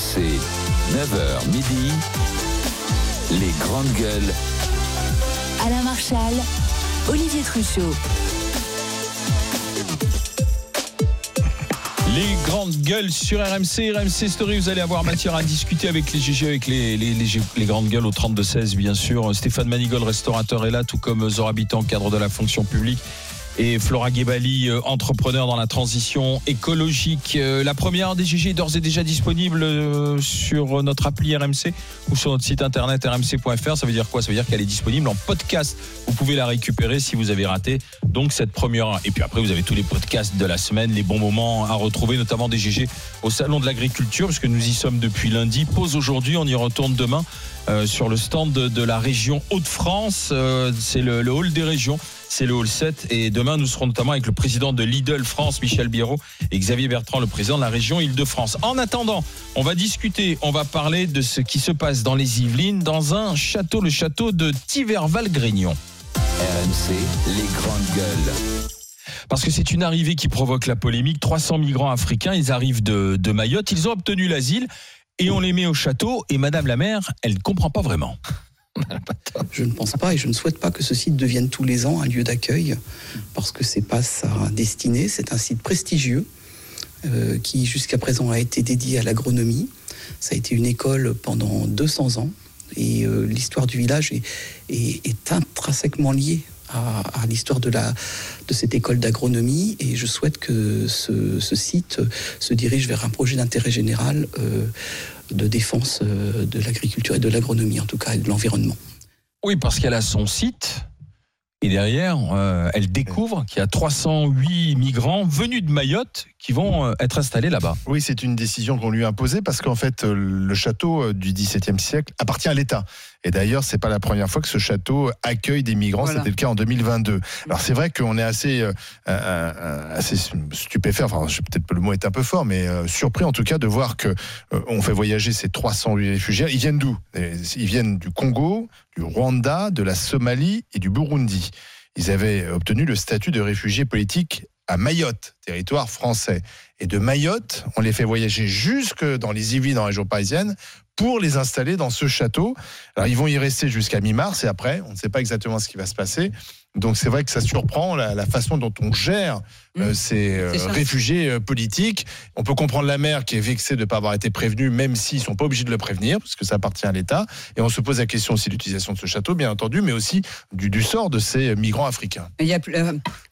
RMC, 9h midi, les grandes gueules. Alain Marchal, Olivier Truchot. Les grandes gueules sur RMC, RMC Story, vous allez avoir matière à discuter avec les GG, avec les, les, les, les grandes gueules au 32-16 bien sûr. Stéphane Manigol, restaurateur est là, tout comme Zora Habitant, cadre de la fonction publique et Flora Guébali, euh, entrepreneur dans la transition écologique. Euh, la première des GG est d'ores et déjà disponible euh, sur notre appli RMC ou sur notre site internet rmc.fr. Ça veut dire quoi? Ça veut dire qu'elle est disponible en podcast. Vous pouvez la récupérer si vous avez raté donc cette première. Et puis après, vous avez tous les podcasts de la semaine, les bons moments à retrouver, notamment des GG au Salon de l'Agriculture, puisque nous y sommes depuis lundi. Pause aujourd'hui, on y retourne demain. sur le stand de, la région Hauts-de-France. c'est le hall des régions c'est le hall 7. Et demain, nous serons notamment avec le président de Lidl France, Michel Biro, et Xavier Bertrand, le président de la région Île-de-France. En attendant, on va discuter, on va parler de ce qui se passe dans les Yvelines, dans un château, le château de Tiverval-Grignon. RMC, les grandes gueules. Parce que c'est une arrivée qui provoque la polémique. 300 migrants africains, ils arrivent de, de Mayotte, ils ont obtenu l'asile et on les met au château. Et Madame la maire, elle ne comprend pas vraiment. Je ne pense pas et je ne souhaite pas que ce site devienne tous les ans un lieu d'accueil parce que c'est pas sa destinée. C'est un site prestigieux euh, qui jusqu'à présent a été dédié à l'agronomie. Ça a été une école pendant 200 ans et euh, l'histoire du village est, intrinsèquement liée à, l'histoire de cette école d'agronomie et je souhaite que ce, site se dirige vers un projet d'intérêt général. Euh, de défense euh, de l'agriculture et de l'agronomie, en tout cas, et de l'environnement. Oui, parce qu'elle a son site. Et derrière, euh, elle découvre qu'il y a 308 migrants venus de Mayotte qui vont euh, être installés là-bas. Oui, c'est une décision qu'on lui a imposée parce qu'en fait, le château du XVIIe siècle appartient à l'État. Et d'ailleurs, c'est pas la première fois que ce château accueille des migrants. C'était le cas en 2022. Alors c'est vrai qu'on est assez, euh, euh, assez stupéfait. Enfin, peut-être le mot est un peu fort, mais euh, surpris en tout cas de voir que on fait voyager ces 308 réfugiés. Ils viennent d'où? Ils viennent du Congo, du Rwanda, de la Somalie et du Burundi. Ils avaient obtenu le statut de réfugiés politiques à Mayotte, territoire français. Et de Mayotte, on les fait voyager jusque dans les Yvelines, dans la région parisienne, pour les installer dans ce château. Alors ils vont y rester jusqu'à mi-mars et après, on ne sait pas exactement ce qui va se passer. Donc c'est vrai que ça surprend la, façon dont on gère euh, mmh. ces euh, réfugiés euh, politiques. On peut comprendre la mère qui est vexée de ne pas avoir été prévenue, même s'ils sont pas obligés de le prévenir, parce que ça appartient à l'État. Et on se pose la question aussi de l'utilisation de ce château, bien entendu, mais aussi du, sort de ces migrants africains. Il y a,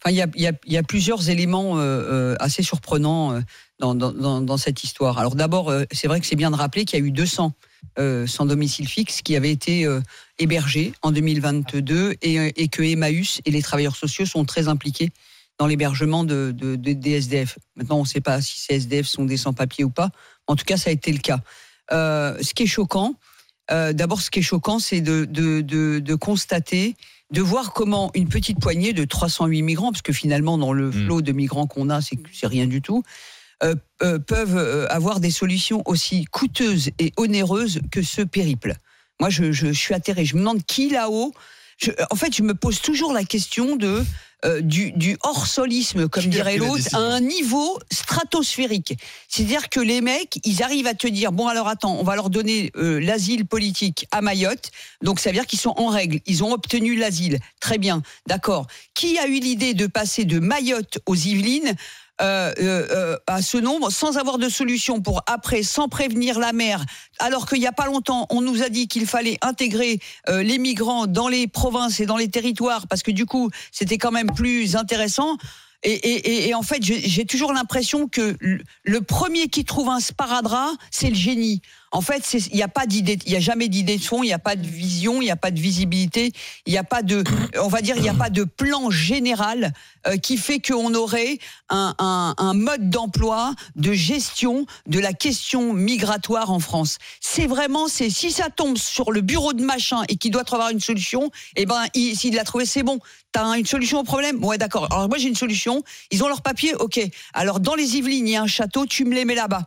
il y a, il y a plusieurs éléments assez surprenants dans, cette histoire. Alors d'abord, euh, c'est vrai que c'est bien de rappeler qu'il y a eu 200 euh, sans domicile fixe qui avaient été euh, hébergés en 2022 et, que Emmaüs et les travailleurs sociaux sont très impliqués dans l'hébergement de, des SDF. Maintenant, on ne sait pas si ces SDF sont des sans-papiers ou pas. En tout cas, ça a été le cas. ce qui est choquant, d'abord, ce qui est choquant, c'est de, de, constater de voir comment une petite poignée de 308 migrants, parce que finalement, dans le hmm. flot de migrants qu'on a, c'est rien du tout, euh, euh, peuvent euh, avoir des solutions aussi coûteuses et onéreuses que ce périple. Moi, je, je, suis atterré. Je me demande qui là-haut. en fait, je me pose toujours la question de du, du hors-solisme, comme dirait l'autre, à un niveau stratosphérique. C'est-à-dire que les mecs, ils arrivent à te dire bon alors attends, on va leur donner l'asile politique à Mayotte, donc ça veut dire qu'ils sont en règle, ils ont obtenu l'asile, très bien, d'accord. Qui a eu l'idée de passer de Mayotte aux Yvelines euh, euh, euh, à ce nombre sans avoir de solution pour après, sans prévenir la mer, alors qu'il n'y a pas longtemps, on nous a dit qu'il fallait intégrer les migrants dans les provinces et dans les territoires parce que du coup, c'était quand même plus intéressant. Et, et, et, en fait, j'ai toujours l'impression que le premier qui trouve un sparadrap, c'est le génie. En fait, il n'y a pas d'idée, il y a jamais d'idée de fond, il n'y a pas de vision, il n'y a pas de visibilité, il n'y a pas de, on va dire, il n'y a pas de plan général euh, qui fait qu'on aurait un, un, un mode d'emploi, de gestion de la question migratoire en France. C'est vraiment, c'est si ça tombe sur le bureau de machin et qu'il doit trouver une solution, eh ben, s'il l'a trouvé, c'est bon. T'as une solution au problème? Ouais, d'accord. Alors moi j'ai une solution. Ils ont leur papier, ok. Alors dans les Yvelines, il y a un château, tu me les mets là-bas.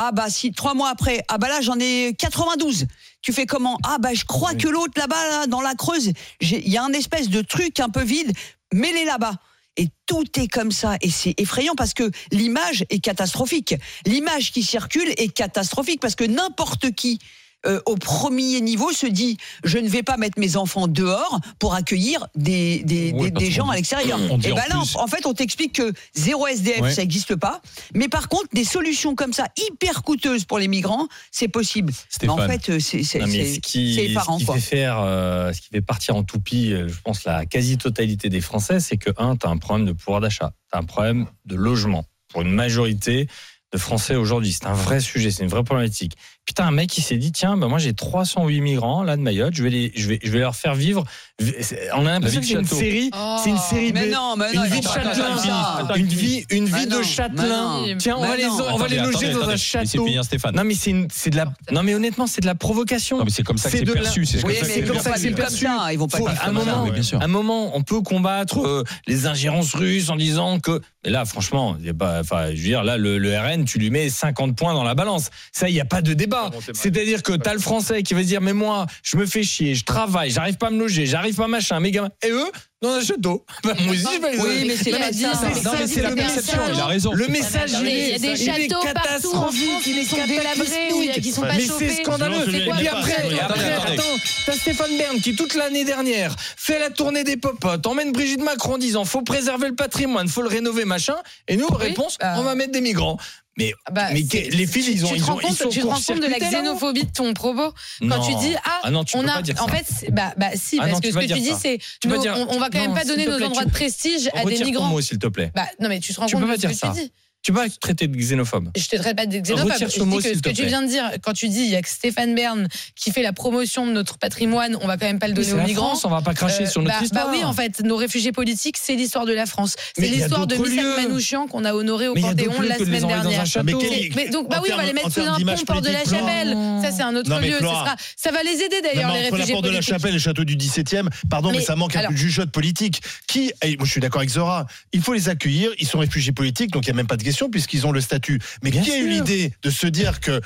Ah bah si trois mois après, ah bah là j'en ai 92. Tu fais comment? Ah bah je crois que l'autre là-bas dans la Creuse, il y a un espèce de truc un peu vide, mets-les là-bas. et tout est comme ça et c'est effrayant parce que l'image est catastrophique. L'image qui circule est catastrophique parce que n'importe qui euh, au premier niveau se dit je ne vais pas mettre mes enfants dehors pour accueillir des, des, des- gens à l'extérieur. Et en ben là, en fait, on t'explique que zéro SDF, Ouais. ça n'existe pas. Mais par contre, des solutions comme ça, hyper coûteuses pour les migrants, c'est possible. Mais en Stéphane. fait, c'est qui, c'est effarant. ce qui quoi. fait faire, euh, ce qui fait partir en toupie, euh, je pense, la quasi-totalité des Français, c'est que, un, tu as un problème de pouvoir d'achat, tu as un problème de logement pour une majorité de Français aujourd'hui. C'est un vrai sujet, c'est une vraie problématique. Putain, un mec qui s'est dit, tiens, bah, moi j'ai 308 migrants là de Mayotte, je vais, les, je vais, je vais leur faire vivre. On a l'impression que c'est une série, Oh. c'est une série Mais de. non, mais une non, vie de châtelain, une vie, une vie Mais de non, châtelain. mais non. Tiens, on va les, on va les loger dans un château. Stéphane. Non mais c'est une- c'est de la. Non mais honnêtement, c'est de la provocation. Non, mais c'est comme ça que C'est c'est de la- perçu. C'est comme Oui, ça que mais c'est perçu. Ils vont pas un comme moment, un moment, on peut combattre euh, les ingérences russes en disant que. Mais là, franchement, il enfin, je veux dire, là, le, le RN, tu lui mets 50 points dans la balance. Ça, il n'y a pas de débat. C'est-à-dire que t'as le Français qui va dire, mais moi, je me fais chier, je travaille, j'arrive pas à me loger, j'arrive pas à machin, mes gamins. Et eux, dans un château. Bah, moi aussi, je vais les Oui, mais c'est pas c'est la perception. message. Il a raison. Le message, il est- des il est catastrophique, France il est qui sont pas mais c'est scandaleux. Et le après, après, attends, t'as Stéphane Bern qui toute l'année dernière fait la tournée des popotes, emmène Brigitte Macron en disant faut préserver le patrimoine, faut le rénover, machin. Et nous, réponse, bah. on va mettre des migrants. Mais, Bah, mais les filles, ils ont, tu ils te rends ont, ils compte, tu te rends compte de la xénophobie de ton propos quand Non. tu dis ah, Ah non, tu on a en fait bah bah si Ah parce non, que ce que tu dis c'est on, on va quand même pas donner nos endroits de prestige à des migrants. s'il te plaît. Bah non mais tu te rends compte de ce que tu dis. Tu peux pas être traité de xénophobe. Je te traite pas de xénophobe. Retire ce Je mot, dis que ce que tu viens de dire, quand tu dis il y a que Stéphane Bern qui fait la promotion de notre patrimoine, on va quand même pas le donner aux la migrants. France, on va pas cracher Euh, sur notre bah, histoire. bah oui, en fait, nos réfugiés politiques, c'est l'histoire de la France. Mais C'est il y a l'histoire de d'autres Michel lieux. Manouchian qu'on a honoré au Mais il y a Panthéon d'autres lieux la semaine envoyer dans un dernière. Mais Mais, mais donc, bah en oui, on va les mettre sous un pont port de la Chapelle. Ça, c'est un autre Non, lieu. Sera, ça va les aider d'ailleurs, les réfugiés porte de la politiques. chapelle et le château du 17e, pardon, mais, ça manque un peu de jugeote politique. Qui, je suis d'accord avec Zora, il faut les accueillir, ils sont réfugiés politiques, donc il n'y a même pas de question puisqu'ils ont le statut. Mais Bien qui a eu l'idée de se dire qu'il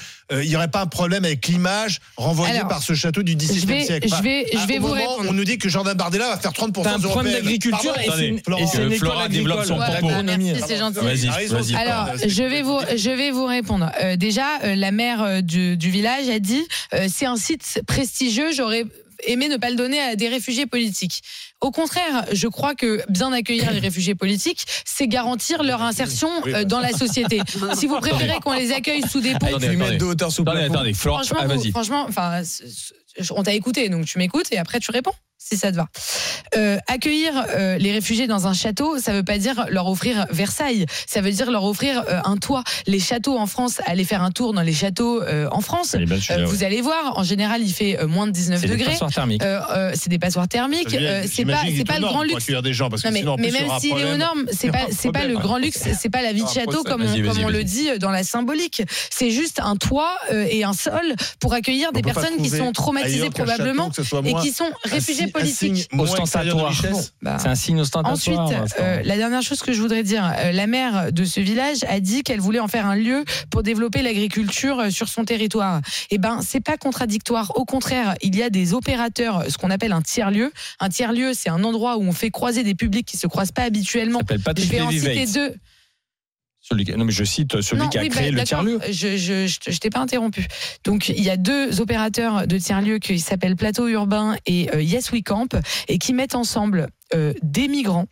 n'y aurait pas un problème avec l'image renvoyée Alors, par ce château du 17e je vais- siècle? je vais- je à- vais vous moment répondre. On nous dit que Jordan Bardella va faire 30% T'as un problème d'agriculture et c'est une, Attendez, et c'est une que école Flora développe agricole. son Ouais, propos. bah, merci, c'est gentil. Vas-y, Il a raison, vas-y. Stéphane. Alors, je vais vous, je vais vous répondre. Euh, déjà, euh, la maire euh, du, du village a dit euh, c'est un site prestigieux. J'aurais aimé ne pas le donner à des réfugiés politiques. Au contraire, je crois que bien accueillir les réfugiés politiques, c'est garantir leur insertion euh, dans la société. si vous préférez qu'on les accueille sous des ponts, Attendez, Puis mettre attendez. de hauteur sous Attendez, attendez, Florent, franchement, ah, vous- vas-y. franchement, enfin, on t'a écouté, donc tu m'écoutes et après tu réponds. Si ça te va. Euh, accueillir euh, les réfugiés dans un château, ça veut pas dire leur offrir Versailles. Ça veut dire leur offrir euh, un toit. Les châteaux en France, allez faire un tour dans les châteaux en France. Belle, ouais. vous allez voir, en général, il fait moins de 19 C'est des degrés. passoires thermiques. C'est des passoires thermiques. C'est pas, pas le grand luxe. des gens parce que Non, mais, sinon, même s'il est aux normes, c'est pas, pas le grand luxe, c'est pas la vie de château comme, on, comme le dit dans la symbolique. C'est juste un toit et un sol pour accueillir des personnes qui sont traumatisées probablement et qui sont un réfugiés Ostentatoire. Bah, C'est un signe ostentatoire. Ensuite, euh, la dernière chose que je voudrais dire, euh, la maire de ce village a dit qu'elle voulait en faire un lieu pour développer l'agriculture euh, sur son territoire. Eh ben, c'est pas contradictoire. Au contraire, il y a des opérateurs, ce qu'on appelle un tiers lieu. Un tiers lieu, c'est un endroit où on fait croiser des publics qui se croisent pas habituellement. s'appelle Je vais en citer deux. Celui Non, mais je cite celui Non, qui a oui, créé bah, le tiers-lieu. je, je, je t'ai pas interrompu. Donc, il y a deux opérateurs de tiers-lieu qui s'appellent Plateau Urbain et euh, Yes We Camp et qui mettent ensemble euh, des migrants,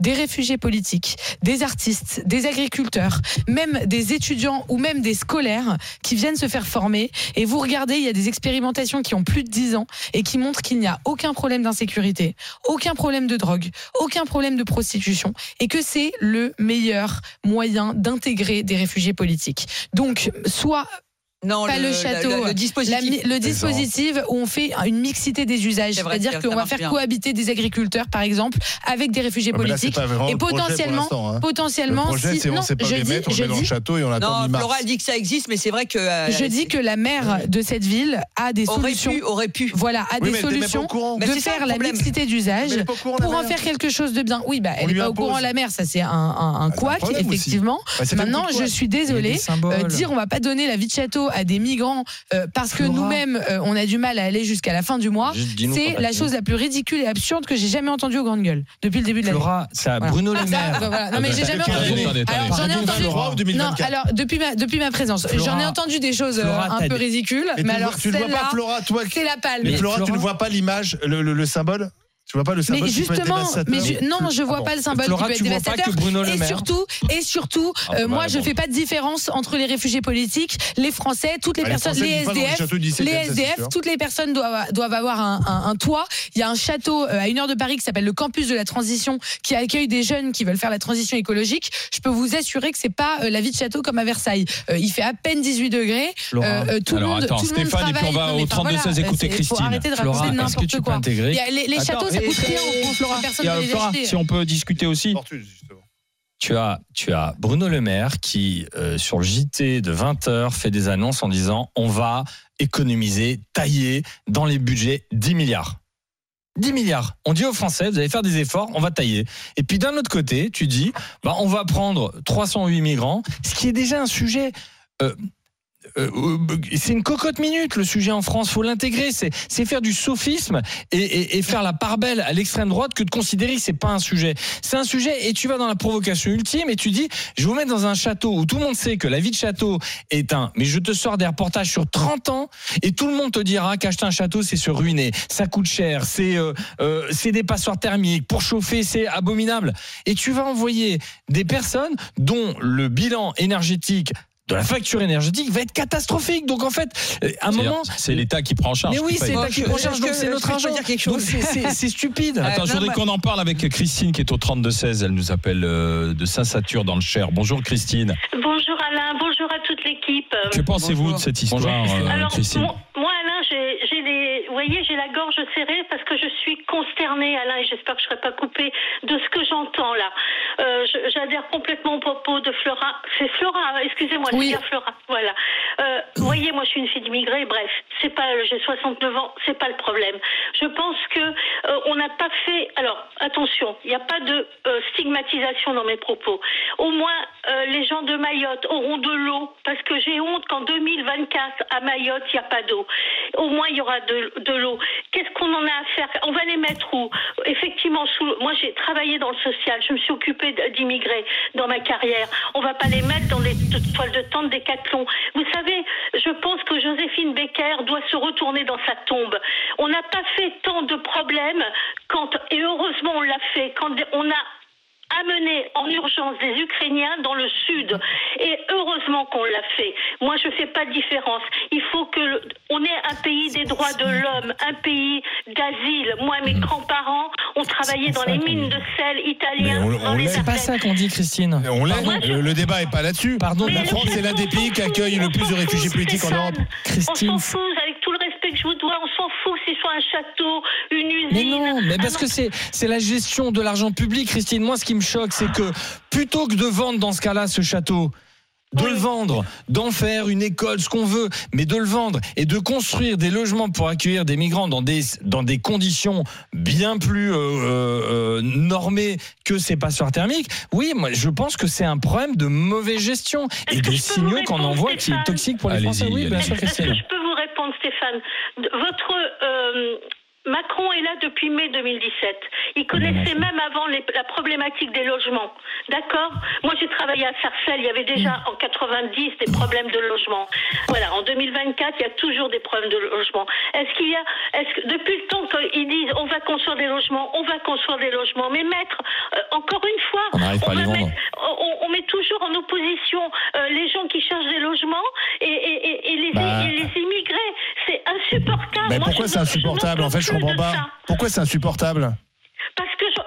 des réfugiés politiques, des artistes, des agriculteurs, même des étudiants ou même des scolaires qui viennent se faire former. Et vous regardez, il y a des expérimentations qui ont plus de 10 ans et qui montrent qu'il n'y a aucun problème d'insécurité, aucun problème de drogue, aucun problème de prostitution et que c'est le meilleur moyen d'intégrer des réfugiés politiques. Donc, soit Non, pas le, château, le, le dispositif. le dispositif où on fait une mixité des usages, C'est c'est-à-dire qu'on va faire bien. cohabiter des agriculteurs, par exemple, avec des réfugiés Ouais, mais là, c'est politiques. Et le projet pour potentiellement, hein. Le potentiellement, projet, si c'est on non, sait pas je les dis, mettre, on je met dans le château et on attend Non. Flora dit que ça existe, mais c'est vrai que. euh, je dis que la maire de cette ville a des aurait solutions. pu, aurait pu. Voilà, a Oui, des solutions de c'est faire le la mixité d'usage Mais elle est pas au courant, la pour en faire quelque chose de bien. Oui, bah, elle n'est pas au courant, la mère, ça c'est un, Ah, c'est couac, effectivement. Bah, c'est Maintenant, je suis désolée. Euh, dire on va pas donner la vie de château à des migrants euh, parce que nous-mêmes, euh, on a du mal à aller jusqu'à la fin du mois. C'est la chose la plus ridicule et absurde que j'ai jamais entendue aux grandes gueules depuis le début de l'année. Flora, c'est à Voilà. Bruno Ah, Le ça, Maire. bah, voilà. Non mais j'ai jamais entendu. Alors j'en ai Pardon, entendu. Flora ou 2024 Non, alors depuis ma depuis ma présence, Flora- j'en ai entendu des choses euh, Flora, un peu ridicules, Mais alors tu ne vois pas Flora, toi c'est la palme. Flora, tu ne vois pas l'image, le symbole Tu vois pas le symbole Mais qui peut être justement, dévastateur mais ju- non, je vois Ah bon. pas le symbole Flora, qui peut être tu vois pas dévastateur. que Bruno Le et surtout, et surtout, Ah, euh, bah, moi, bah, je bon. fais pas de différence entre les réfugiés politiques, les Français, toutes les Ah, personnes, les SDF, châteaux du 17e, les SDF, toutes les personnes doivent, doivent avoir un, un- un toit. Il y a un château euh, à une heure de Paris qui s'appelle le Campus de la Transition, qui accueille des jeunes qui veulent faire la transition écologique. Je peux vous assurer que c'est pas euh, la vie de château comme à Versailles. Euh, il fait à peine 18 degrés. Flora. Euh, tout le Alors, monde, attends, tout le monde Stéphane, et puis on travaille. va Non, au enfin, 32 16 voilà, écouter Christine. arrêter de raconter n'importe quoi. les châteaux, ça et- coûte rien en France, Flora. Personne Et, ne veut les Flora, acheter. si on peut discuter aussi. As, tu as Bruno Le Maire qui, euh, sur le JT de 20h, fait des annonces en disant on va économiser, tailler dans les budgets 10 milliards. 10 milliards. On dit aux Français, vous allez faire des efforts, on va tailler. Et puis d'un autre côté, tu dis, bah, on va prendre 308 migrants, ce qui est déjà un sujet. euh, euh, euh, c'est une cocotte minute le sujet en France, faut l'intégrer, c'est faire du sophisme et, et- et faire la part belle à l'extrême droite que de considérer que c'est pas un sujet. C'est un sujet et tu vas dans la provocation ultime et tu dis je vous mettre dans un château où tout le monde sait que la vie de château est un mais je te sors des reportages sur 30 ans et tout le monde te dira qu'acheter un château c'est se ruiner, ça coûte cher, c'est euh, euh, c'est des passoires thermiques, pour chauffer c'est abominable. Et tu vas envoyer des personnes dont le bilan énergétique de la facture énergétique va être catastrophique. Donc en fait, euh, à un moment, C'est l'État qui prend en charge. mais oui, c'est l'État qui prend en charge, donc c'est notre argent. dire quelque Donc chose c'est- stupide. Attends, Euh, je voudrais bah- qu'on en parle avec Christine qui est au 32-16. Elle nous appelle euh, de Saint-Satur dans le Cher. Bonjour Christine. Bonjour Alain, bonjour à toute l'équipe. Que pensez-vous de cette histoire, Christine. euh, Alors, Christine moi, vous voyez, j'ai la gorge serrée parce que je suis consternée, Alain, et j'espère que je ne serai pas coupée de ce que j'entends là. Euh, J'adhère complètement au propos de Flora. C'est Flora, excusez-moi, Oui. c'est bien Flora. Voilà. Euh, vous voyez, moi, je suis une fille d'immigrés. Bref, c'est pas, j'ai 69 ans, c'est pas le problème. Je pense que euh, on n'a pas fait. Alors, attention, il n'y a pas de euh, stigmatisation dans mes propos. Au moins, euh, les gens de Mayotte auront de l'eau, parce que j'ai honte qu'en 2024 à Mayotte, il n'y a pas d'eau. Au moins, il y aura de, de l'eau. Qu'est-ce qu'on en a à faire? On va les mettre où? Effectivement, moi, j'ai travaillé dans le social. Je me suis occupée d'immigrés dans ma carrière. On va pas les mettre dans des t- toiles de tente décathlon. Vous savez, je pense que Joséphine Becker doit se retourner dans sa tombe. On n'a pas fait tant de problèmes quand, et heureusement on l'a fait, quand on a amener en urgence des Ukrainiens dans le sud. Et heureusement qu'on l'a fait. Moi, je fais pas de différence. Il faut que le- on ait un pays des droits de l'homme, un pays d'asile. Moi, mes grands-parents ont travaillé dans les mines de sel italiens. On- on. C'est pas ça qu'on dit, Christine. On le, le débat est pas là-dessus. Pardon, la France est l'un des pays qui accueille le plus de réfugiés politiques en. Europe. Christine. On s'en fout, avec tout le respect que je vous dois, on fout que ce soit un château, une usine. Mais non, mais un parce que c'est c'est la gestion de l'argent public, Christine. Moi, ce qui me choque, c'est que plutôt que de vendre dans ce cas-là ce château, de Oui. le vendre, d'en faire une école, ce qu'on veut, mais de le vendre et de construire des logements pour accueillir des migrants dans des dans des conditions bien plus euh, euh, normées que ces passoires thermiques. Oui, moi, je pense que c'est un problème de mauvaise gestion et des signaux qu'on envoie qui est toxique pour les Français. Oui, bien sûr, Christine. Stéphane Votre euh, Macron est là depuis mai 2017. Il connaissait même avant les- la problématique des logements. D'accord? Moi, j'ai travaillé à Sarcelles. Il y avait déjà en 90 des problèmes de logement. Voilà. En 2024, il y a toujours des problèmes de logement. Est-ce qu'il y a, est-ce que depuis le temps qu'ils disent on va construire des logements, on va construire des logements, mais mettre euh, encore une fois, On va mettre- met toujours en opposition euh, les gens qui cherchent des Mais Moi, pourquoi c'est insupportable En fait, je comprends pas. Pourquoi c'est insupportable Parce que j'en-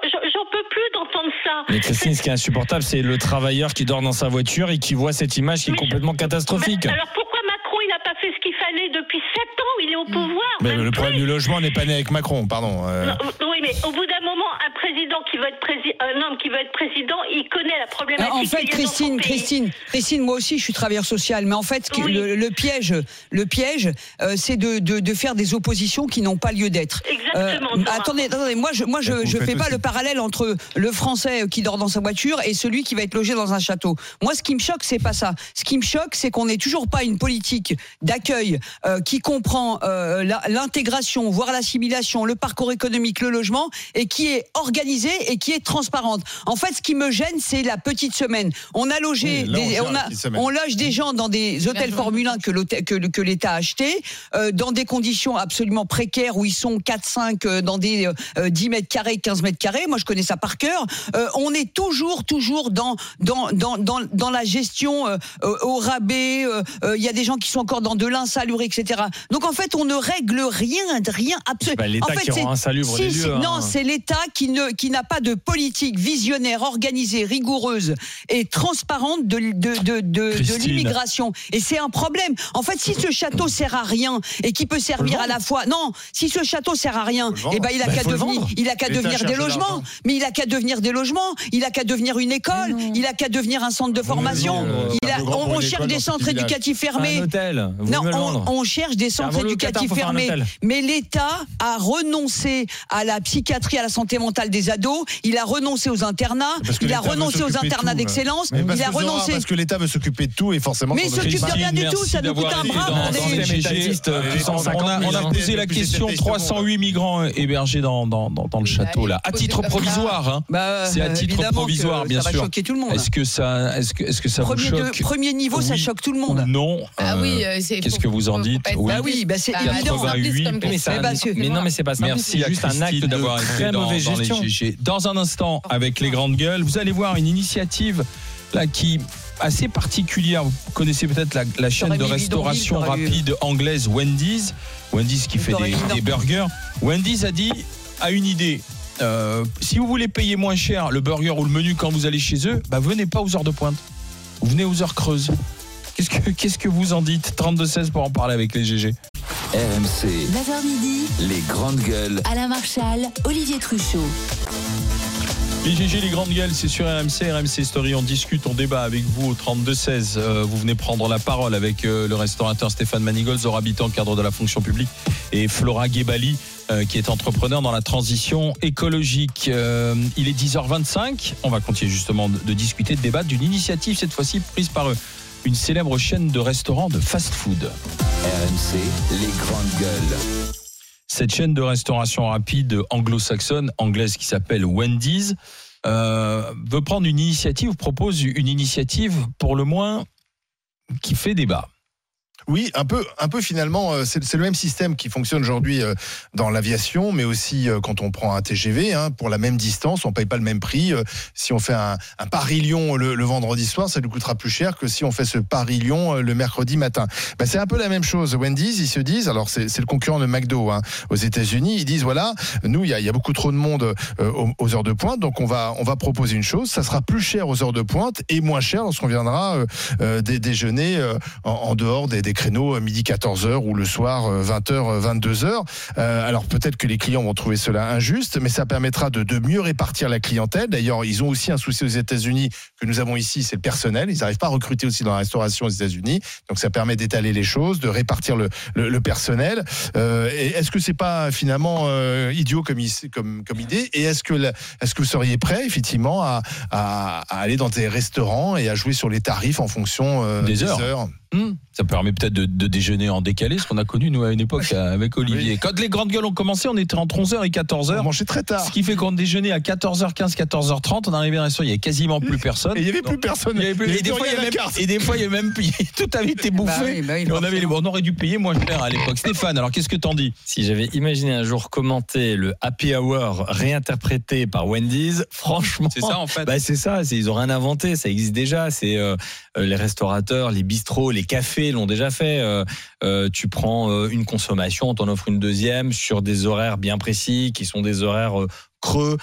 peux plus d'entendre ça. Mais Christine, ce qui est insupportable, c'est le travailleur qui dort dans sa voiture et qui voit cette image qui est Mais- complètement catastrophique. Mais alors pourquoi Macron il n'a pas fait ce qu'il fallait depuis sept ans? Il est au pouvoir. Mais le plus. problème du logement n'est pas né avec Macron, pardon. euh. Non, oui, mais au bout d'un moment, un président qui veut être président, un homme qui veut être président, il connaît la problématique. En fait, dans son Christine, pays. Christine, Christine, moi aussi, je suis travailleur social, mais en fait, Oui. le, le piège, le piège, euh, c'est de, de, de faire des oppositions qui n'ont pas lieu d'être. Exactement. Euh, attendez, attendez, moi je, moi je, je fais pas aussi. le parallèle entre le Français qui dort dans sa voiture et celui qui va être logé dans un château. Moi, ce qui me choque, c'est pas ça. Ce qui me choque, c'est qu'on n'ait toujours pas une politique d'accueil euh, qui comprend euh, l'intégration, voire l'assimilation, le parcours économique, le logement, et qui est organisée et qui est transparente. En fait, ce qui me gêne, c'est la petite semaine. On a logé, Oui, on a, loge des gens dans des hôtels Formule 1 que l'État a acheté, euh, dans des conditions absolument précaires où ils sont 4-5 euh, dans des euh, euh, 10 mètres carrés, 15 mètres carrés. Moi, je connais ça par cœur. Euh, on est toujours, toujours dans, dans, dans, dans, dans la gestion euh, euh, au rabais. euh, euh, Il y a des gens qui sont encore dans de l'insalubre, etc. Donc, en fait, on ne règle rien, rien C'est absolument. pas l'État en fait, qui rend insalubre si, les si, lieux. Non, hein. c'est l'État qui ne qui n'a pas de politique visionnaire, organisée, rigoureuse et transparente de de de, de, de Christine. l'immigration. Et c'est un problème. En fait, si ce château sert à rien et qui peut servir à la fois, non, si ce château sert à rien, eh ben il a Bah, qu'à devenir, vendre. il a qu'à devenir des de logements. Mais il a qu'à devenir des logements. Il a qu'à devenir une école. Il a qu'à devenir un centre de formation. euh, il a, on, cherche des centres éducatifs Un fermés. hôtel. Vous Non, on, cherche des centres éducatifs fermés. Mais l'État a renoncé à la psychiatrie, à la santé mentale des ados. Il a renoncé aux internats. Parce que Il a l'État renoncé aux internats d'excellence. Parce Il a renoncé. parce que l'État veut s'occuper de tout et forcément. Mais il s'occupe de rien du tout, ça nous coûte un bras. on a, 50 on a 000 ans. posé la question les états 308 migrants hébergés dans, dans, dans, dans le château là, à titre ça. provisoire. hein. Bah, C'est à titre provisoire, bien ça sûr. va choquer tout le monde. Est-ce que ça, est-ce que, est-ce que ça Premier, vous de- choque premier niveau, ça choque tout le monde. non Ah Euh, oui, euh, c'est- Qu'est-ce que vous en dites Oui. Bah oui, bah c'est Bah, évident. 88, comme Mais, ça- non, mais c'est pas simple. Merci c'est juste un acte de d'avoir été très dans, mauvaise gestion. GG. Dans un instant, avec les grandes vous allez voir une initiative là qui assez particulière. Vous connaissez peut-être la, la chaîne de restauration rapide anglaise Wendy's. Wendy's qui fait des, burgers. Wendy's a dit a une idée. Euh, si vous voulez payer moins cher le burger ou le menu quand vous allez chez eux, bah venez pas aux heures de pointe. Vous venez aux heures creuses. Qu'est-ce que, qu'est-ce que vous en dites? 32-16 pour en parler avec les GG. RMC, 9h midi, les grandes gueules. Alain Marchal, Olivier Truchot. Les GG, les grandes gueules, c'est sur RMC, RMC Story. On discute, on débat avec vous au 32-16. Euh, vous venez prendre la parole avec euh, le restaurateur Stéphane Manigol, Zora Habitant, cadre de la fonction publique, et Flora Guébali, euh, qui est entrepreneur dans la transition écologique. Il est 10h25. On va continuer justement de, de discuter, de débattre d'une initiative, cette fois-ci prise par une célèbre chaîne de restaurants de fast-food. RMC, les grandes gueules. Cette chaîne de restauration rapide anglo-saxonne, anglaise qui s'appelle Wendy's, euh, veut prendre une initiative, propose une initiative pour le moins qui fait débat. Oui, un peu, un peu finalement, euh, c'est le même système qui fonctionne aujourd'hui euh, dans l'aviation, mais aussi euh, quand on prend un TGV, hein, pour la même distance, on paye pas le même prix. Si on fait un, un Paris-Lyon le, vendredi soir, ça nous coûtera plus cher que si on fait ce Paris-Lyon le mercredi matin. Ben, c'est un peu la même chose. Wendy's, ils se disent, alors c'est le concurrent de McDo hein, aux États-Unis, ils disent voilà, nous il y, a- beaucoup trop de monde aux, heures de pointe, donc on va, on va proposer une chose, ça sera plus cher aux heures de pointe et moins cher lorsqu'on viendra euh, dé- déjeuner en, en dehors des, des créneaux euh, midi 14h ou le soir euh, 20h, 22h. Euh, alors peut-être que les clients vont trouver cela injuste, mais ça permettra de, de mieux répartir la clientèle. D'ailleurs, ils ont aussi un souci aux États-Unis que nous avons ici, c'est le personnel. Ils n'arrivent pas à recruter aussi dans la restauration aux États-Unis, donc ça permet d'étaler les choses, de répartir le, le- le personnel. Euh, est-ce que c'est pas finalement euh, idiot comme, is- comme, comme idée? Et est-ce que, la- est-ce que vous seriez prêt effectivement à, à- à aller dans des restaurants et à jouer sur les tarifs en fonction euh, Des heures? Hmm, Ça permet peut-être de, de déjeuner en décalé, ce qu'on a connu nous à une époque avec Olivier. Quand les grandes gueules ont commencé, on était entre 11h et 14h. On mangeait très tard. Ce qui fait qu'on déjeunait à 14h15, 14h30, on arrivait dans un restaurant, il y avait quasiment plus personne. Et il n'y avait plus personne. Il y avait plus- Il y et, des fois, il y avait la même, et des fois, il y avait même tout avait été bouffé. Bah oui, bah oui, Et on, avait, on aurait dû payer moins cher à l'époque. Stéphane, alors qu'est-ce que t'en dis? Si j'avais imaginé un jour commenter le Happy Hour réinterprété par Wendy's, franchement. C'est ça en fait. Bah c'est ça, ils ont rien inventé, ça existe déjà. C'est euh, euh, les restaurateurs, les bistrots, les cafés l'ont déjà fait. Euh, euh, tu prends euh, une consommation, on t'en offre une deuxième sur des horaires bien précis, qui sont des horaires creux.